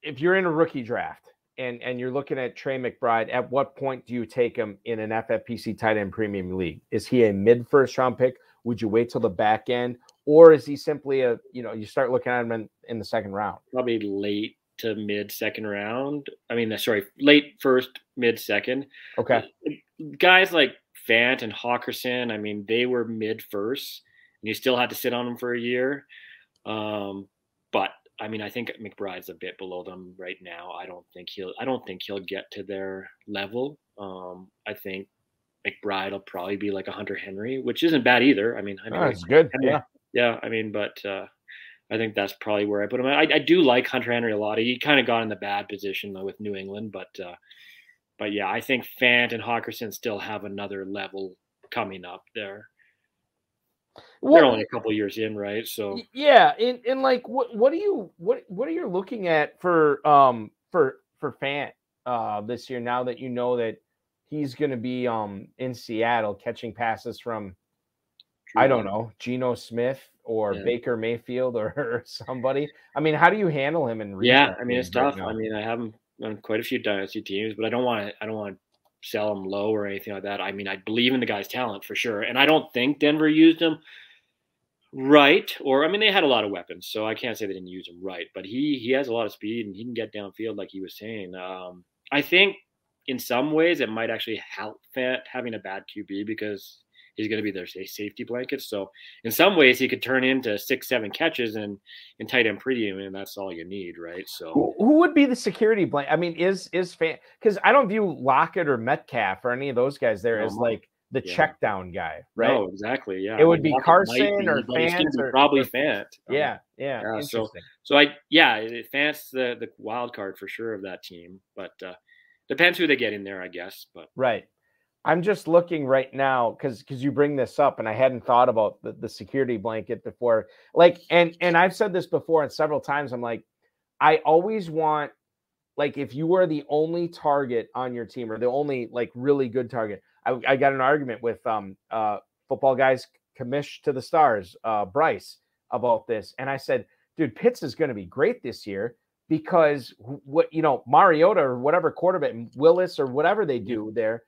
if you're in a rookie draft and and you're looking at Trey McBride, at what point do you take him in an FFPC tight end premium league? Is he a mid first round pick? Would you wait till the back end, or is he simply a you know you start looking at him in, in the second round? Probably late to mid second round. I mean, sorry, late first, mid second. Okay. Guys like Fant and Hockenson, I mean, they were mid first, and you still had to sit on them for a year. Um, but I mean, I think McBride's a bit below them right now. I don't think he'll. I don't think he'll get to their level. Um, I think McBride will probably be like a Hunter Henry, which isn't bad either. I mean, I mean, oh, it's good. Henry, yeah, yeah. I mean, but uh, I think that's probably where I put him. I, I do like Hunter Henry a lot. He kind of got in the bad position though with New England, but uh, but yeah, I think Fant and Hockenson still have another level coming up there. Well, They're only a couple years in, right? So yeah, and, and like what what are you what what are you looking at for um for for Fant uh this year now that you know that he's gonna be um in Seattle catching passes from. I don't know, Geno Smith or yeah. Baker Mayfield (laughs) or somebody. I mean, how do you handle him in Yeah, I mean it's tough. Right I mean, I have him on quite a few dynasty teams, but I don't want to I don't want to sell him low or anything like that. I mean, I believe in the guy's talent for sure. And I don't think Denver used him right or i mean they had a lot of weapons so i can't say they didn't use him right but he he has a lot of speed and he can get downfield like he was saying um, i think in some ways it might actually help having a bad qb because he's going to be their safety blanket so in some ways he could turn into six seven catches and in tight end premium and that's all you need right so who, who would be the security blanket i mean is is Fant because i don't view lockett or metcalf or any of those guys there no, as like the yeah. check down guy, right? No, exactly. Yeah, it would be Carson or Fant or probably Fant. Yeah, yeah. yeah so, so I yeah, Fant's the the wild card for sure of that team, but uh depends who they get in there, I guess. But right. I'm just looking right now because because you bring this up and I hadn't thought about the, the security blanket before. Like, and and I've said this before and several times. I'm like, I always want like if you were the only target on your team or the only like really good target. I, I got an argument with um uh football guys commish to the stars, uh Bryce about this. And I said, dude, Pitts is going to be great this year because what you know, Mariota or whatever quarterback, Willis or whatever they do there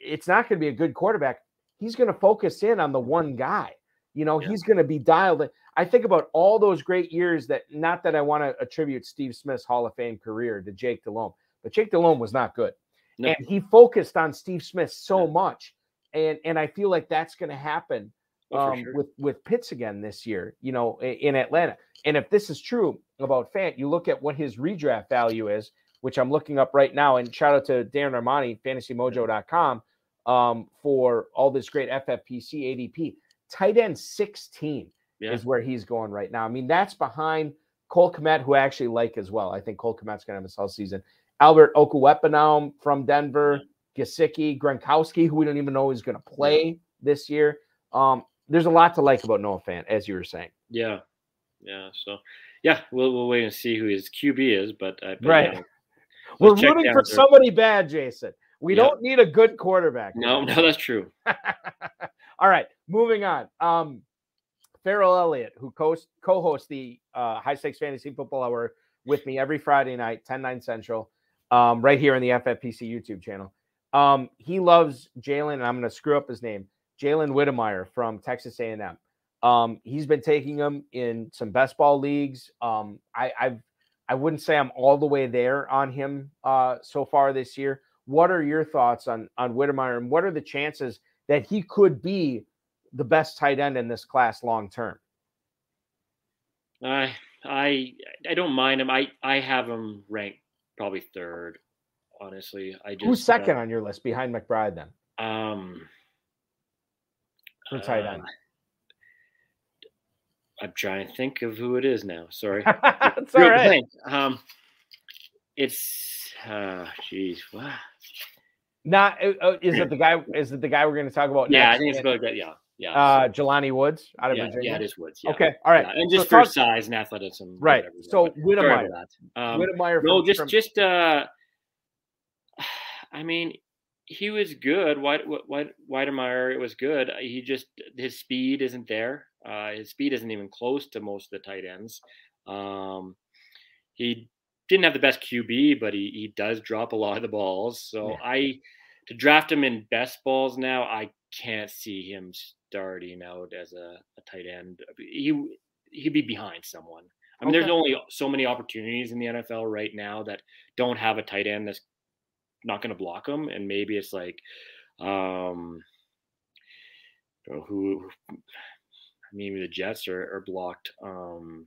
it's not going to be a good quarterback. He's going to focus in on the one guy. You know, yeah. he's going to be dialed. In. I think about all those great years that, not that I want to attribute Steve Smith's Hall of Fame career to Jake Delhomme, but Jake Delhomme was not good. No. And he focused on Steve Smith so much. And and I feel like that's going to happen oh, um, sure. with with Pitts again this year, you know, in Atlanta. And if this is true about Fant, you look at what his redraft value is, which I'm looking up right now. And shout out to Darren Armani, fantasymojo.com um, for all this great FFPC ADP. Tight end 16 yeah. is where he's going right now. I mean, that's behind Cole Kmet, who I actually like as well. I think Cole Kmet's going to have a solid season. Albert Okwuegbunam from Denver, Gesicki, Gronkowski, who we don't even know is going to play yeah. this year. Um, there's a lot to like about Noah Fant, as you were saying. Yeah, yeah. So, yeah, we'll we'll wait and see who his QB is, but, but right. We're rooting for somebody bad, Jason. We yep. don't need a good quarterback. No, no, that's true. (laughs) All right, moving on. Um, Farrell Elliott, who co hosts the uh, High Stakes Fantasy Football Hour with me every Friday night, 10, 9 Central, um, right here on the FFPC YouTube channel. Um, he loves Jalen, and I'm going to screw up his name, Jalen Wydermyer from Texas A&M. Um, he's been taking him in some best ball leagues. Um, I, I've I wouldn't say I'm all the way there on him uh, so far this year, what are your thoughts on on Wydermyer and what are the chances that he could be the best tight end in this class long term? I I I don't mind him. I I have him ranked probably third. Honestly, I just who's second uh, on your list behind McBride then? Um, for tight end. Uh, I'm trying to think of who it is now. Sorry, (laughs) it's all right. Um, it's uh, jeez, wow. Not uh, uh, is it the guy? Is it the guy we're going to talk about? Yeah, I think it's about Yeah, yeah. Uh, Jelani Woods out of yeah, Virginia. Yeah, it is Woods. Yeah. Okay, all right. Yeah. And just so for talk, size and athleticism. Right. So Wydermyer. Um, Wydermyer. No, just from, just uh, (sighs) I mean, he was good. White White Wydermyer, it was good. He just his speed isn't there. Uh, his speed isn't even close to most of the tight ends. Um, he didn't have the best QB, but he he does drop a lot of the balls. So yeah. I to draft him in best balls now, I can't see him starting out as a, a tight end. He he'd be behind someone. I mean, okay. there's only so many opportunities in the NFL right now that don't have a tight end that's not going to block them, and maybe it's like, um, who, maybe the Jets are, are blocked. Um,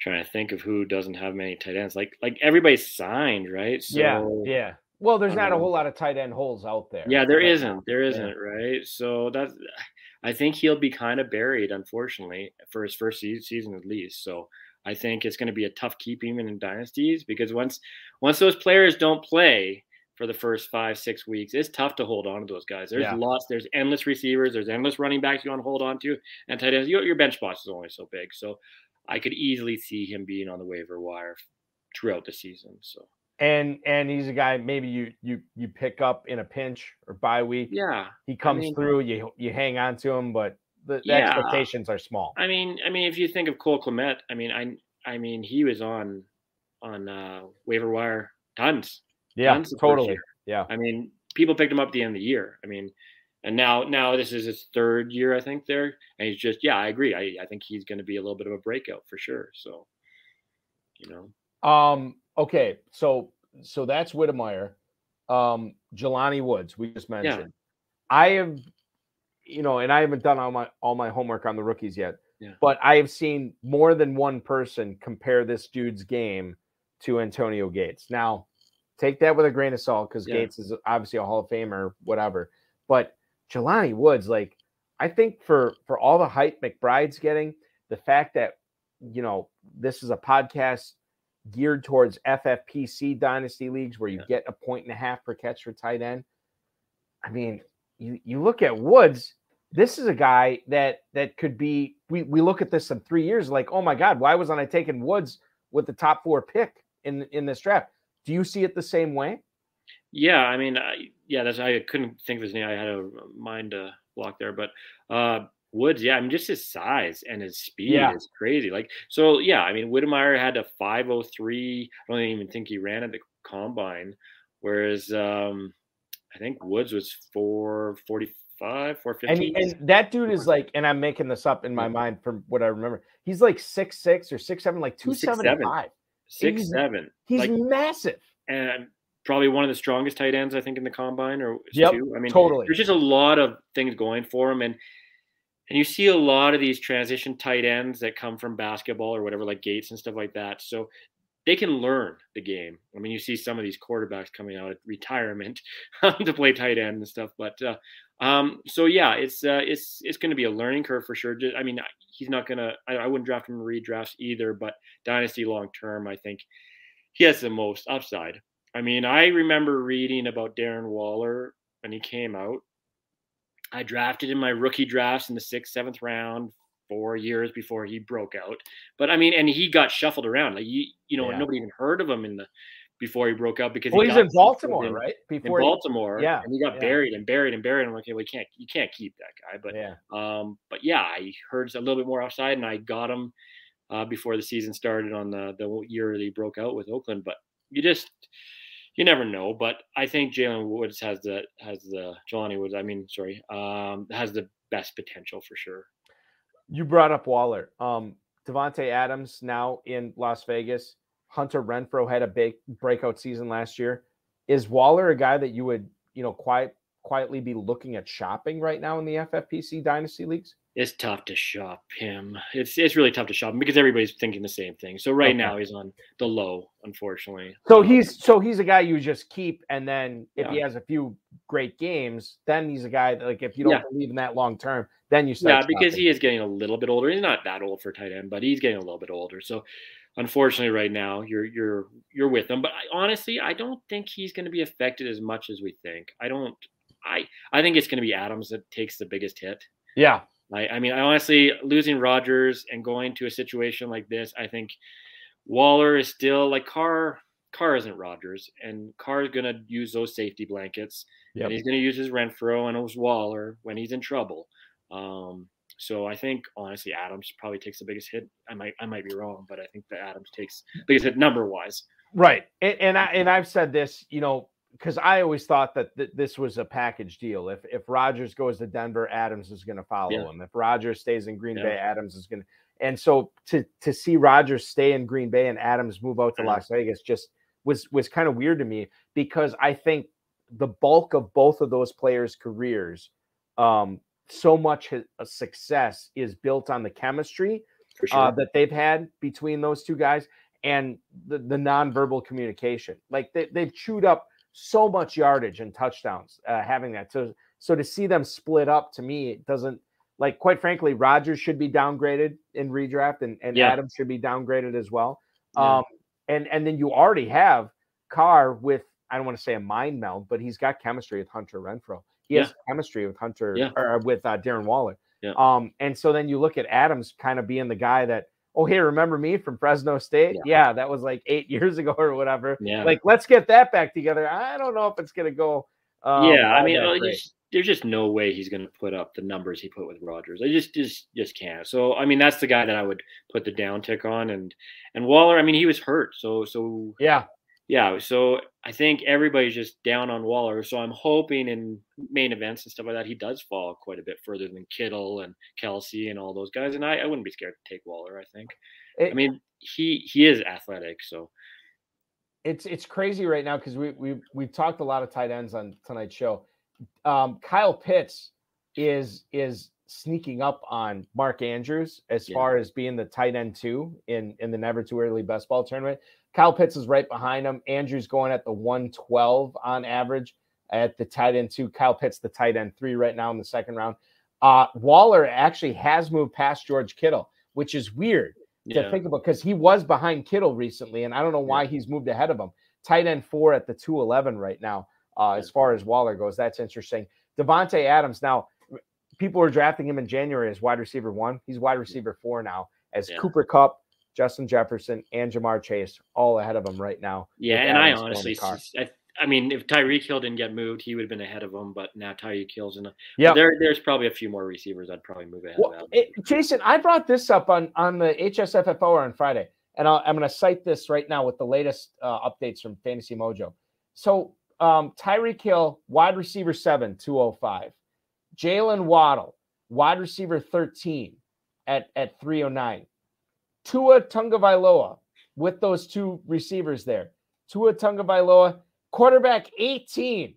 trying to think of who doesn't have many tight ends. Like like everybody's signed, right? So, yeah, yeah. Well, there's not a um, whole lot of tight end holes out there. Yeah, there isn't. There isn't, yeah. right? So that's I think he'll be kind of buried, unfortunately, for his first season at least. So I think it's going to be a tough keep even in dynasties because once once those players don't play for the first five six weeks, it's tough to hold on to those guys. There's yeah. lots. There's endless receivers. There's endless running backs you want to hold on to, and tight ends. Your, your bench spots is only so big. So I could easily see him being on the waiver wire throughout the season. So and and he's a guy maybe you you you pick up in a pinch or bye week. Yeah, he comes I mean, through. You you hang on to him, but the, the yeah. expectations are small. I mean, I mean, if you think of Cole Kmet, I mean, I I mean, he was on on uh, waiver wire tons. Yeah, tons totally. Yeah, I mean, people picked him up at the end of the year. I mean, and now now this is his third year, I think, there. And he's just yeah, I agree. I, I think he's gonna be a little bit of a breakout for sure. So you know. Um, okay, so so that's Wydermyer. Um, Jelani Woods, we just mentioned. Yeah. I have you know, and I haven't done all my all my homework on the rookies yet. Yeah. But I have seen more than one person compare this dude's game to Antonio Gates. Now, take that with a grain of salt because yeah. Gates is obviously a Hall of Famer, whatever. But Jelani Woods, like I think for for all the hype McBride's getting, the fact that you know this is a podcast geared towards FFPC dynasty leagues where you yeah. get a point and a half per catch for tight end. I mean, you you look at Woods. This is a guy that that could be. We we look at this in three years, like, oh my God, why wasn't I taking Woods with the top four pick in in this draft? Do you see it the same way? Yeah, I mean, I, yeah, that's I couldn't think of his name. I had a mind uh, block there, but uh, Woods, yeah, I mean, just his size and his speed Yeah. is crazy. Like, so yeah, I mean, Wydermyer had a 503. I don't even think he ran at the combine, whereas um, I think Woods was 445, And, 415. and that dude is like, and I'm making this up in my mind from what I remember. He's like six six or six seven, like two He's 6'7". seventy five. six he's- seven. He's like, massive. and probably one of the strongest tight ends I think in the combine or Yep, two. I mean, totally. There's just a lot of things going for him, and and you see a lot of these transition tight ends that come from basketball or whatever, like Gates and stuff like that. So they can learn the game. I mean, you see some of these quarterbacks coming out at retirement (laughs) to play tight end and stuff. But uh, um, so yeah, it's uh, it's it's going to be a learning curve for sure. Just- I mean, he's not gonna. I, I wouldn't draft him in redrafts either. But dynasty long term, I think he has the most upside. I mean, I remember reading about Darren Waller when he came out. I drafted in my rookie drafts in the sixth, seventh round, four years before he broke out. But I mean, and he got shuffled around. Like you, you know, Yeah. nobody even heard of him in the before he broke out because Well, he he's in Baltimore, in, right? In Before he- Baltimore, yeah, and he got yeah. buried and buried and buried. I'm like, okay, well, you can't, you can't keep that guy. But yeah. um, but yeah, I heard a little bit more outside, and I got him uh, before the season started on the the year that he broke out with Oakland. But you just you never know. But I think Jalen Woods has the has the Jelani Woods. I mean, sorry, um, has the best potential for sure. You brought up Waller. Um, Davante Adams now in Las Vegas. Hunter Renfrow had a big breakout season last year. Is Waller a guy that you would, you know, quiet quietly be looking at shopping right now in the FFPC dynasty leagues? It's tough to shop him. It's it's really tough to shop him because everybody's thinking the same thing. So right Okay. now he's on the low, unfortunately. So um, he's so he's a guy you just keep, and then if he has a few great games, then he's a guy that like if you don't Yeah. believe in that long term, then you start. Yeah, because shopping. he is getting a little bit older. He's not that old for tight end, but he's getting a little bit older. So unfortunately, right now you're you're you're with him. But I, honestly, I don't think he's going to be affected as much as we think. I don't. I I think it's going to be Adams that takes the biggest hit. yeah, I, I mean, I honestly losing Rodgers and going to a situation like this, I think Waller is still like Carr. Carr isn't Rodgers, and Carr is going to use those safety blankets, Yep. and he's going to use his Renfrow and his Waller when he's in trouble. Um, so I think honestly, Adams probably takes the biggest hit. I might I might be wrong, but I think that Adams takes biggest hit number wise. Right. And and, I, and I've said this, you know, because I always thought that th- this was a package deal. If if Rodgers goes to Denver, Adams is going to follow Yeah. him. If Rodgers stays in Green Yeah. Bay, Adams is going to. And so to to see Rodgers stay in Green Bay and Adams move out to Mhm. Las Vegas just was was kind of weird to me because I think the bulk of both of those players' careers, um, so much uh, success is built on the chemistry sure. uh, that they've had between those two guys and the, the nonverbal communication. Like they, they've chewed up so much yardage and touchdowns uh, having that. So, so to see them split up to me, it doesn't like, quite frankly, Rodgers should be downgraded in redraft and, and Yeah. Adams should be downgraded as well. Yeah. Um, and, and then you already have Carr with, I don't want to say a mind meld, but he's got chemistry with Hunter Renfrow. He has chemistry with Hunter Yeah. or with uh, Darren Waller. Yeah. Um, and so then you look at Adams kind of being the guy that, oh, hey, remember me from Fresno State? Yeah, that was like eight (laughs) years ago or whatever. yeah. Like, let's get that back together. I don't know if it's gonna go. Um, yeah, I mean, just, there's just no way he's going to put up the numbers he put with Rodgers. I just, just, just can't. So, I mean, that's the guy that I would put the down tick on, and and Waller. I mean, he was hurt, so so yeah, yeah. So I think everybody's just down on Waller. So I'm hoping in main events and stuff like that, he does fall quite a bit further than Kittle and Kelsey and all those guys. And I, I wouldn't be scared to take Waller. I think. I mean, he he is athletic, so it's it's crazy right now because we we we've talked a lot of tight ends on tonight's show. Um, Kyle Pitts is is sneaking up on Mark Andrews as Yeah. far as being the tight end two in in the Never Too Early Best Ball tournament. Kyle Pitts is right behind him. Andrews going at the 112 on average at the tight end two. Kyle Pitts the tight end three right now in the second round. Uh, Waller actually has moved past George Kittle, which is weird to yeah. think about because he was behind Kittle recently, and I don't know why he's moved ahead of him. Tight end four at the 211 right now. uh, as far as Waller goes. That's interesting. Davante Adams. Now, people were drafting him in January as wide receiver one. He's wide receiver four now, as Yeah. Cooper Kupp, Justin Jefferson, and Ja'Marr Chase all ahead of him right now. Yeah, and I Adams going honestly, I, I, I mean, if Tyreek Hill didn't get moved, he would have been ahead of him. But now Tyreek Hill's in. Yeah. there, there's probably a few more receivers I'd probably move ahead Well, of. It, Jason, I brought this up on on the HSFFO on Friday, and I'll, I'm going to cite this right now with the latest uh, updates from Fantasy Mojo. So, um, Tyreek Hill, wide receiver seven, 205. Jaylen Waddle, wide receiver 13 at, at 309. Tua Tagovailoa with those two receivers there. Tua Tagovailoa, quarterback 18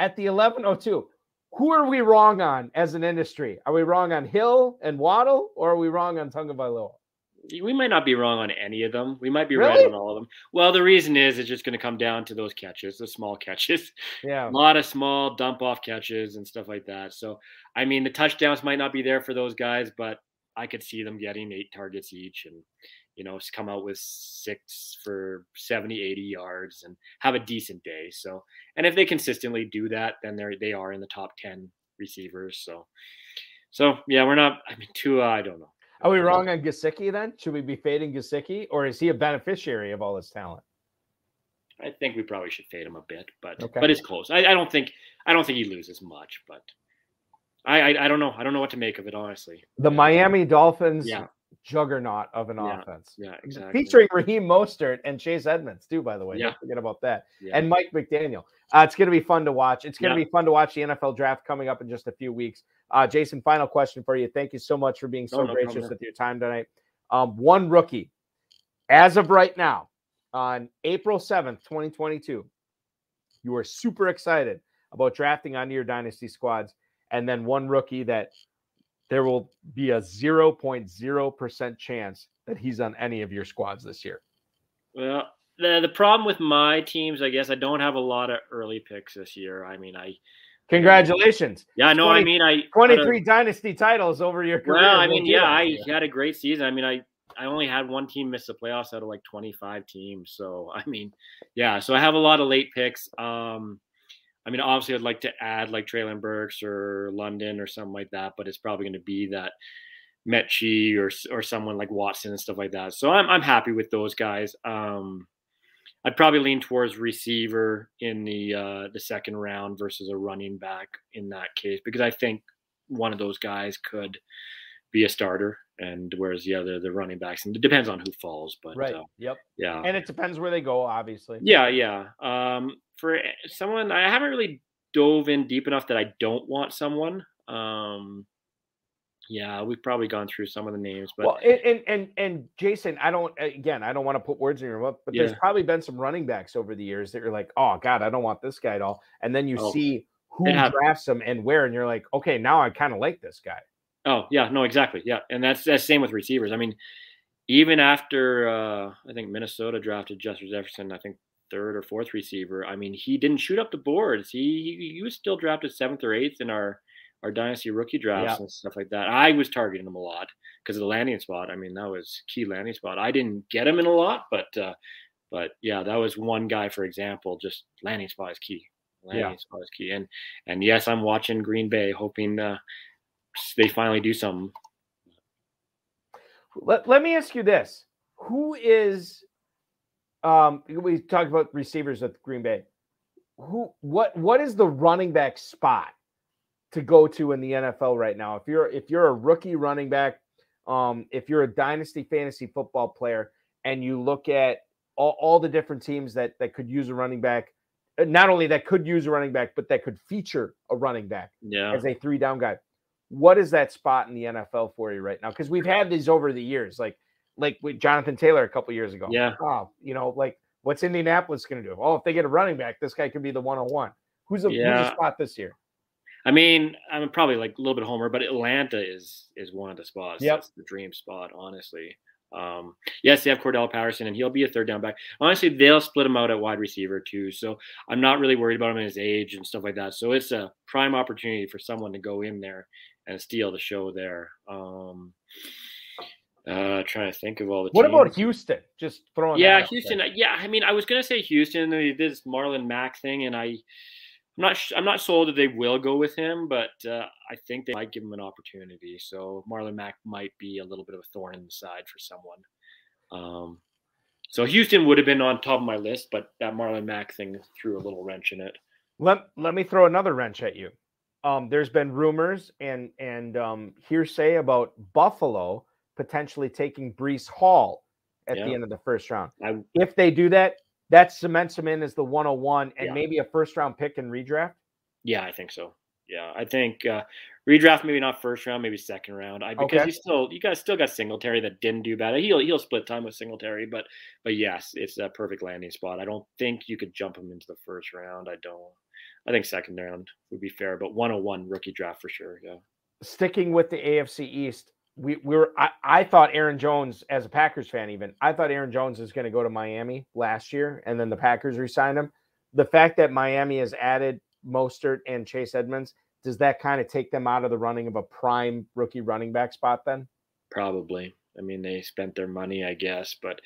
at the 1102. Who are we wrong on as an industry? Are we wrong on Hill and Waddle, or are we wrong on Tagovailoa? we might not be wrong on any of them. We might be Really? right on all of them. Well, the reason is it's just going to come down to those catches, the small (laughs) catches. Yeah. a lot of small dump off catches and stuff like that. So, I mean, the touchdowns might not be there for those guys, but I could see them getting eight targets each and, you know, come out with six for 70, 80 yards and have a decent day. So, and if they consistently do that, then they're, they are in the top 10 receivers. So, so yeah, we're not, I mean, Tua, I don't know. Are we wrong on Gesicki then? Should we be fading Gesicki, or is he a beneficiary of all this talent? I think we probably should fade him a bit, but Okay. but it's close. I, I don't think I don't think he loses much, but I, I I don't know. I don't know what to make of it honestly. The Miami Dolphins Yeah. juggernaut of an Yeah, offense. Yeah, exactly. Featuring Raheem Mostert and Chase Edmonds, too, by the way. Yeah. Don't forget about that. Yeah. And Mike McDaniel. Uh, it's going to be fun to watch. It's going to be fun to watch the NFL draft coming up in just a few weeks. Uh, Jason, final question for you. Thank you so much for being so no gracious problem. with your time tonight. Um, one rookie, as of right now, on April 7th, 2022, you are super excited about drafting onto your dynasty squads. And then one rookie that there will be a 0.0% chance that he's on any of your squads this year. Well, the the problem with my teams, I guess, I don't have a lot of early picks this year. I mean, I Congratulations. yeah, no, I mean, I 23 dynasty titles over your career. Well, I mean, yeah, I you. had a great season. I mean, I I only had one team miss the playoffs out of like 25 teams. So I mean, yeah, so I have a lot of late picks. Um, I mean, obviously, I'd like to add like Treylon Burks or London or something like that, but it's probably going to be that Metchie or or someone like Watson and stuff like that. So I'm I'm happy with those guys. Um, I'd probably lean towards receiver in the uh, the second round versus a running back in that case because I think one of those guys could be a starter, and whereas the other the running backs, and it depends on who falls, but Right. uh, yep. yeah, And it depends where they go, obviously. yeah, yeah. Um, for someone, I haven't really dove in deep enough that I don't want someone. Um, yeah, we've probably gone through some of the names, but well, and, and and and Jason, I don't again, I don't want to put words in your mouth, but there's probably been some running backs over the years that you're like, oh God, I don't want this guy at all. And then you Oh, see who drafts him and where, and you're like, okay, now I kind of like this guy. Oh yeah, no, exactly. Yeah, and that's that's same with receivers. I mean, even after uh, I think Minnesota drafted Justin Jefferson, I think third or fourth receiver. I mean, he didn't shoot up the boards. He he, he was still drafted seventh or eighth in our our dynasty rookie drafts Yeah. and stuff like that. I was targeting him a lot because of the landing spot. I mean, that was key landing spot. I didn't get him in a lot, but uh, but yeah, that was one guy, for example. Just landing spot is key. Landing Yeah. spot is key. And and yes, I'm watching Green Bay, hoping. Uh, they finally do something. Let, let me ask you this. Who is um we talked about receivers at Green Bay. Who what what is the running back spot to go to in the NFL right now? If you're if you're a rookie running back, um, if you're a dynasty fantasy football player and you look at all, all the different teams that that could use a running back, uh, not only that could use a running back, but that could feature a running back Yeah. as a three down guy. What is that spot in the NFL for you right now? Because we've had these over the years, like like with Jonathan Taylor a couple years ago. Yeah. Oh, you know, like what's Indianapolis going to do? Oh, if they get a running back, this guy could be the one on one. Who's a who's a Yeah. spot this year? I mean, I'm probably like a little bit homer, but Atlanta is is one of the spots. Yep. That's the dream spot, honestly. Um, yes, they have Cordarrelle Patterson, and he'll be a third down back. Honestly, they'll split him out at wide receiver too. So I'm not really worried about him in his age and stuff like that. So it's a prime opportunity for someone to go in there and steal the show there. Um, uh, trying to think of all the. What about. Houston? Just throwing. Yeah, Houston. there. Yeah, I mean, I was gonna say Houston. They did this Marlon Mack thing, and I, I'm not I'm not sold that they will go with him, but uh, I think they might give him an opportunity. So Marlon Mack might be a little bit of a thorn in the side for someone. Um, so Houston would have been on top of my list, but that Marlon Mack thing threw a little wrench in it. Let Let me throw another wrench at you. Um, there's been rumors and and um, hearsay about Buffalo potentially taking Breece Hall at yeah. the end of the first round. I, if they do that, that cements him in as the 101 and yeah. maybe a first round pick and redraft. Yeah, I think so. Yeah, I think uh, redraft maybe not first round, maybe second round. I, because okay. you still you guys still got Singletary that didn't do bad. He'll he'll split time with Singletary, but but yes, it's a perfect landing spot. I don't think you could jump him into the first round. I don't. I think second round would be fair, but 101 rookie draft for sure. Yeah. Sticking with the AFC East, we, we were I, I thought Aaron Jones as a Packers fan even I thought Aaron Jones was going to go to Miami last year and then the Packers re-signed him. The fact that Miami has added Mostert and Chase Edmonds does that kind of take them out of the running of a prime rookie running back spot then? Probably. I mean they spent their money I guess, but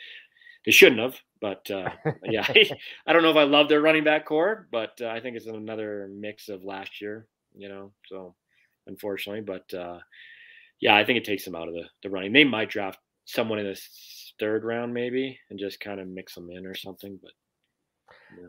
they shouldn't have. But uh, (laughs) yeah, (laughs) I don't know if I love their running back core, but uh, I think it's another mix of last year. You know, so unfortunately, but. Uh, yeah, I think it takes them out of the, the running. They might draft someone in the third round maybe and just kind of mix them in or something. But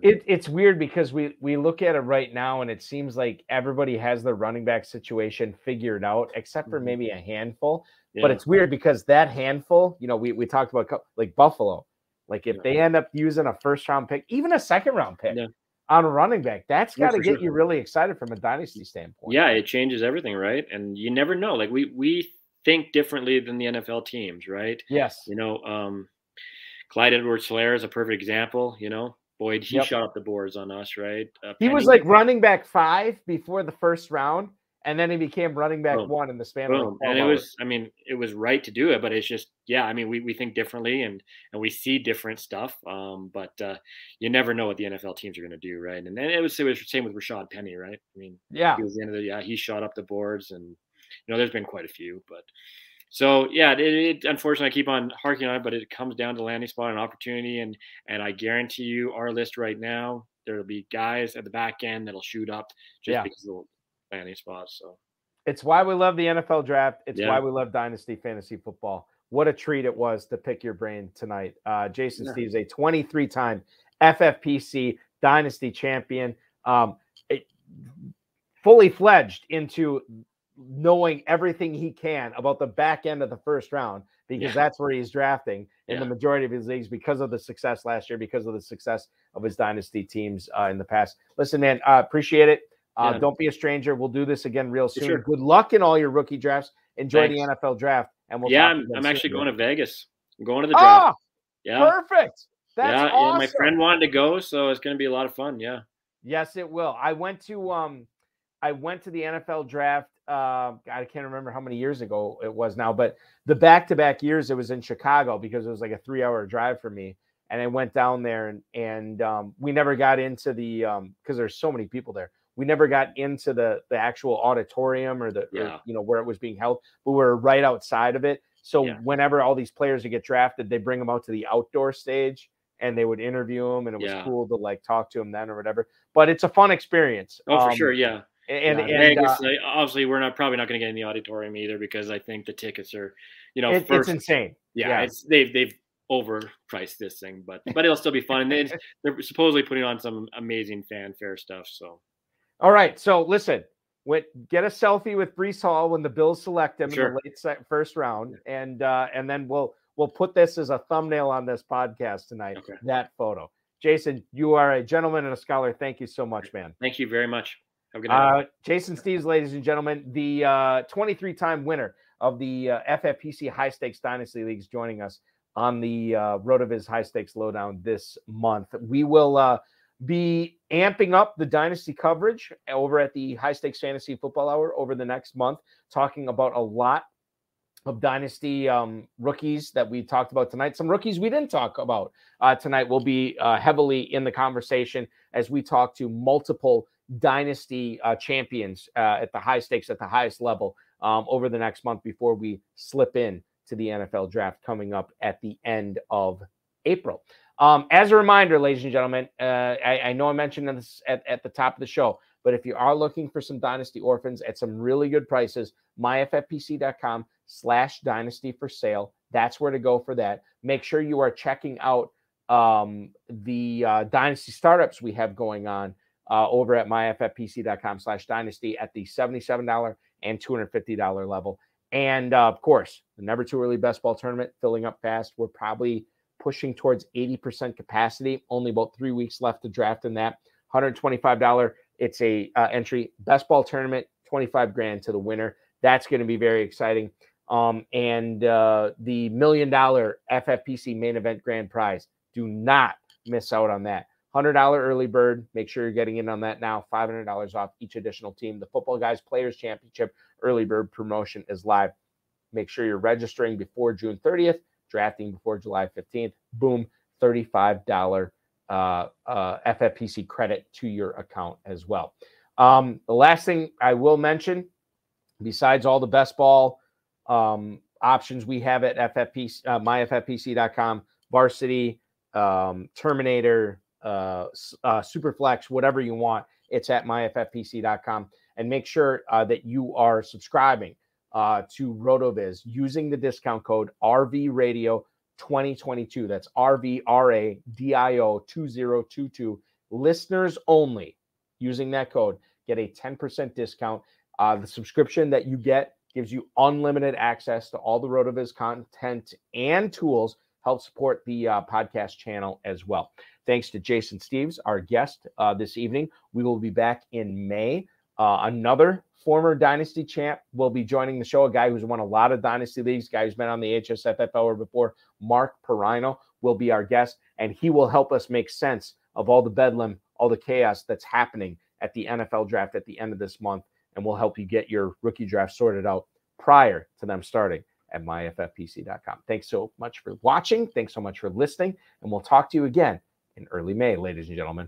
it, it's weird because we we look at it right now and it seems like everybody has their running back situation figured out except for mm-hmm. maybe a handful. Yeah. But it's weird because that handful, you know, we we talked about like Buffalo. Like if yeah. they end up using a first round pick, even a second round pick, yeah on a running back. That's got to get sure. you really excited from a dynasty standpoint. Yeah, it changes everything, right? And you never know. Like we we think differently than the NFL teams, right? Yes. You know, um, Clyde Edwards-Helaire is a perfect example. You know, Boyd, he yep. shot up the boards on us, right? Uh, he was like running back five before the first round, and then he became running back Boom. one in the span Boom. of and it hours. was i mean it was right to do it but it's just yeah i mean we, we think differently and and we see different stuff um but uh you never know what the nfl teams are going to do right and then it was it was the same with rashaad penny right i mean yeah he was the end of the yeah he shot up the boards and you know there's been quite a few but so yeah, it, it, unfortunately I keep on harking on it, but it comes down to landing spot and opportunity, and and I guarantee you, our list right now, there'll be guys at the back end that'll shoot up just yeah. because of landing spots. So it's why we love the NFL draft. It's yeah. why we love Dynasty Fantasy Football. What a treat it was to pick your brain tonight. Uh, Jason yeah. Steeves, a 23 time FFPC Dynasty champion, um, it, fully fledged into knowing everything he can about the back end of the first round because yeah. that's where he's drafting in yeah. the majority of his leagues because of the success last year, because of the success of his dynasty teams uh, in the past. Listen, man, uh, appreciate it. Uh, yeah. Don't be a stranger. We'll do this again real soon. Sure. Good luck in all your rookie drafts. Enjoy Thanks. the NFL draft, and we'll. Yeah, I'm, I'm actually going to Vegas. I'm going to the draft. Oh, yeah, perfect. That's yeah, awesome. yeah, my friend wanted to go, so it's going to be a lot of fun. Yeah. Yes, it will. I went to um, I went to the NFL draft. Uh, I can't remember how many years ago it was now, but the back-to-back years it was in Chicago because it was like a three-hour drive for me, and I went down there and and um, we never got into the um because there's so many people there we never got into the the actual auditorium or the yeah. or, you know where it was being held but we are right outside of it so yeah. whenever all these players would get drafted they bring them out to the outdoor stage and they would interview them and it was yeah. cool to like talk to them then or whatever but it's a fun experience oh um, for sure yeah and, yeah, and Vegas, uh, obviously we're not probably not going to get in the auditorium either because I think the tickets are, you know, it, first, it's insane. Yeah, yeah, it's they've they've overpriced this thing, but but it'll still be fun. And they're supposedly putting on some amazing fanfare stuff. So all right. So listen, when, get a selfie with Breece Hall when the Bills select him sure. in the late se- first round, and uh, and then we'll we'll put this as a thumbnail on this podcast tonight. Okay. That photo. Jason, you are a gentleman and a scholar. Thank you so much, man. Thank you very much. Have a good night. Uh, Jason Steeves, ladies and gentlemen, the uh, 23 time winner of the uh, FFPC High Stakes Dynasty Leagues, joining us on the uh, His High Stakes Lowdown this month. We will uh, be amping up the dynasty coverage over at the High Stakes Fantasy Football Hour over the next month, talking about a lot of dynasty um, rookies that we talked about tonight. Some rookies we didn't talk about uh, tonight will be uh, heavily in the conversation as we talk to multiple dynasty uh, champions uh, at the high stakes at the highest level um, over the next month before we slip in to the NFL draft coming up at the end of April. Um, as a reminder, ladies and gentlemen, uh, I, I, know I mentioned this at, at the top of the show. But if you are looking for some Dynasty Orphans at some really good prices, myffpc.com slash dynasty for sale. That's where to go for that. Make sure you are checking out um, the uh, Dynasty startups we have going on uh, over at myffpc.com slash dynasty at the $77 and $250 level. And uh, of course, the never too early best ball tournament filling up fast. We're probably pushing towards 80% capacity. Only about three weeks left to draft in that. $125. It's a uh, entry best ball tournament, 25 grand to the winner. That's going to be very exciting. Um, and uh, the million dollar FFPC main event grand prize. Do not miss out on that. $100 early bird. Make sure you're getting in on that now. $500 off each additional team. The Football Guys Players Championship early bird promotion is live. Make sure you're registering before June 30th, drafting before July 15th. Boom, $35 uh, uh, FFPC credit to your account as well. Um, the last thing I will mention, besides all the best ball um, options we have at FFPC, uh, myffpc.com, varsity, um, Terminator, uh, uh, Superflex, whatever you want, it's at myffpc.com. And make sure uh, that you are subscribing uh, to RotoViz using the discount code RV Radio 2022. That's RVRADIO 2022. Listeners only using that code get a 10% discount. Uh, the subscription that you get gives you unlimited access to all the RotoViz content and tools, help support the uh, podcast channel as well. Thanks to Jason Steeves, our guest uh, this evening. We will be back in May. Uh, another former Dynasty champ will be joining the show, a guy who's won a lot of Dynasty leagues, guy who's been on the HSFF hour before. Mark Perino will be our guest, and he will help us make sense of all the bedlam, all the chaos that's happening at the NFL draft at the end of this month. And we'll help you get your rookie draft sorted out prior to them starting at myffpc.com. Thanks so much for watching. Thanks so much for listening. And we'll talk to you again in early May, ladies and gentlemen.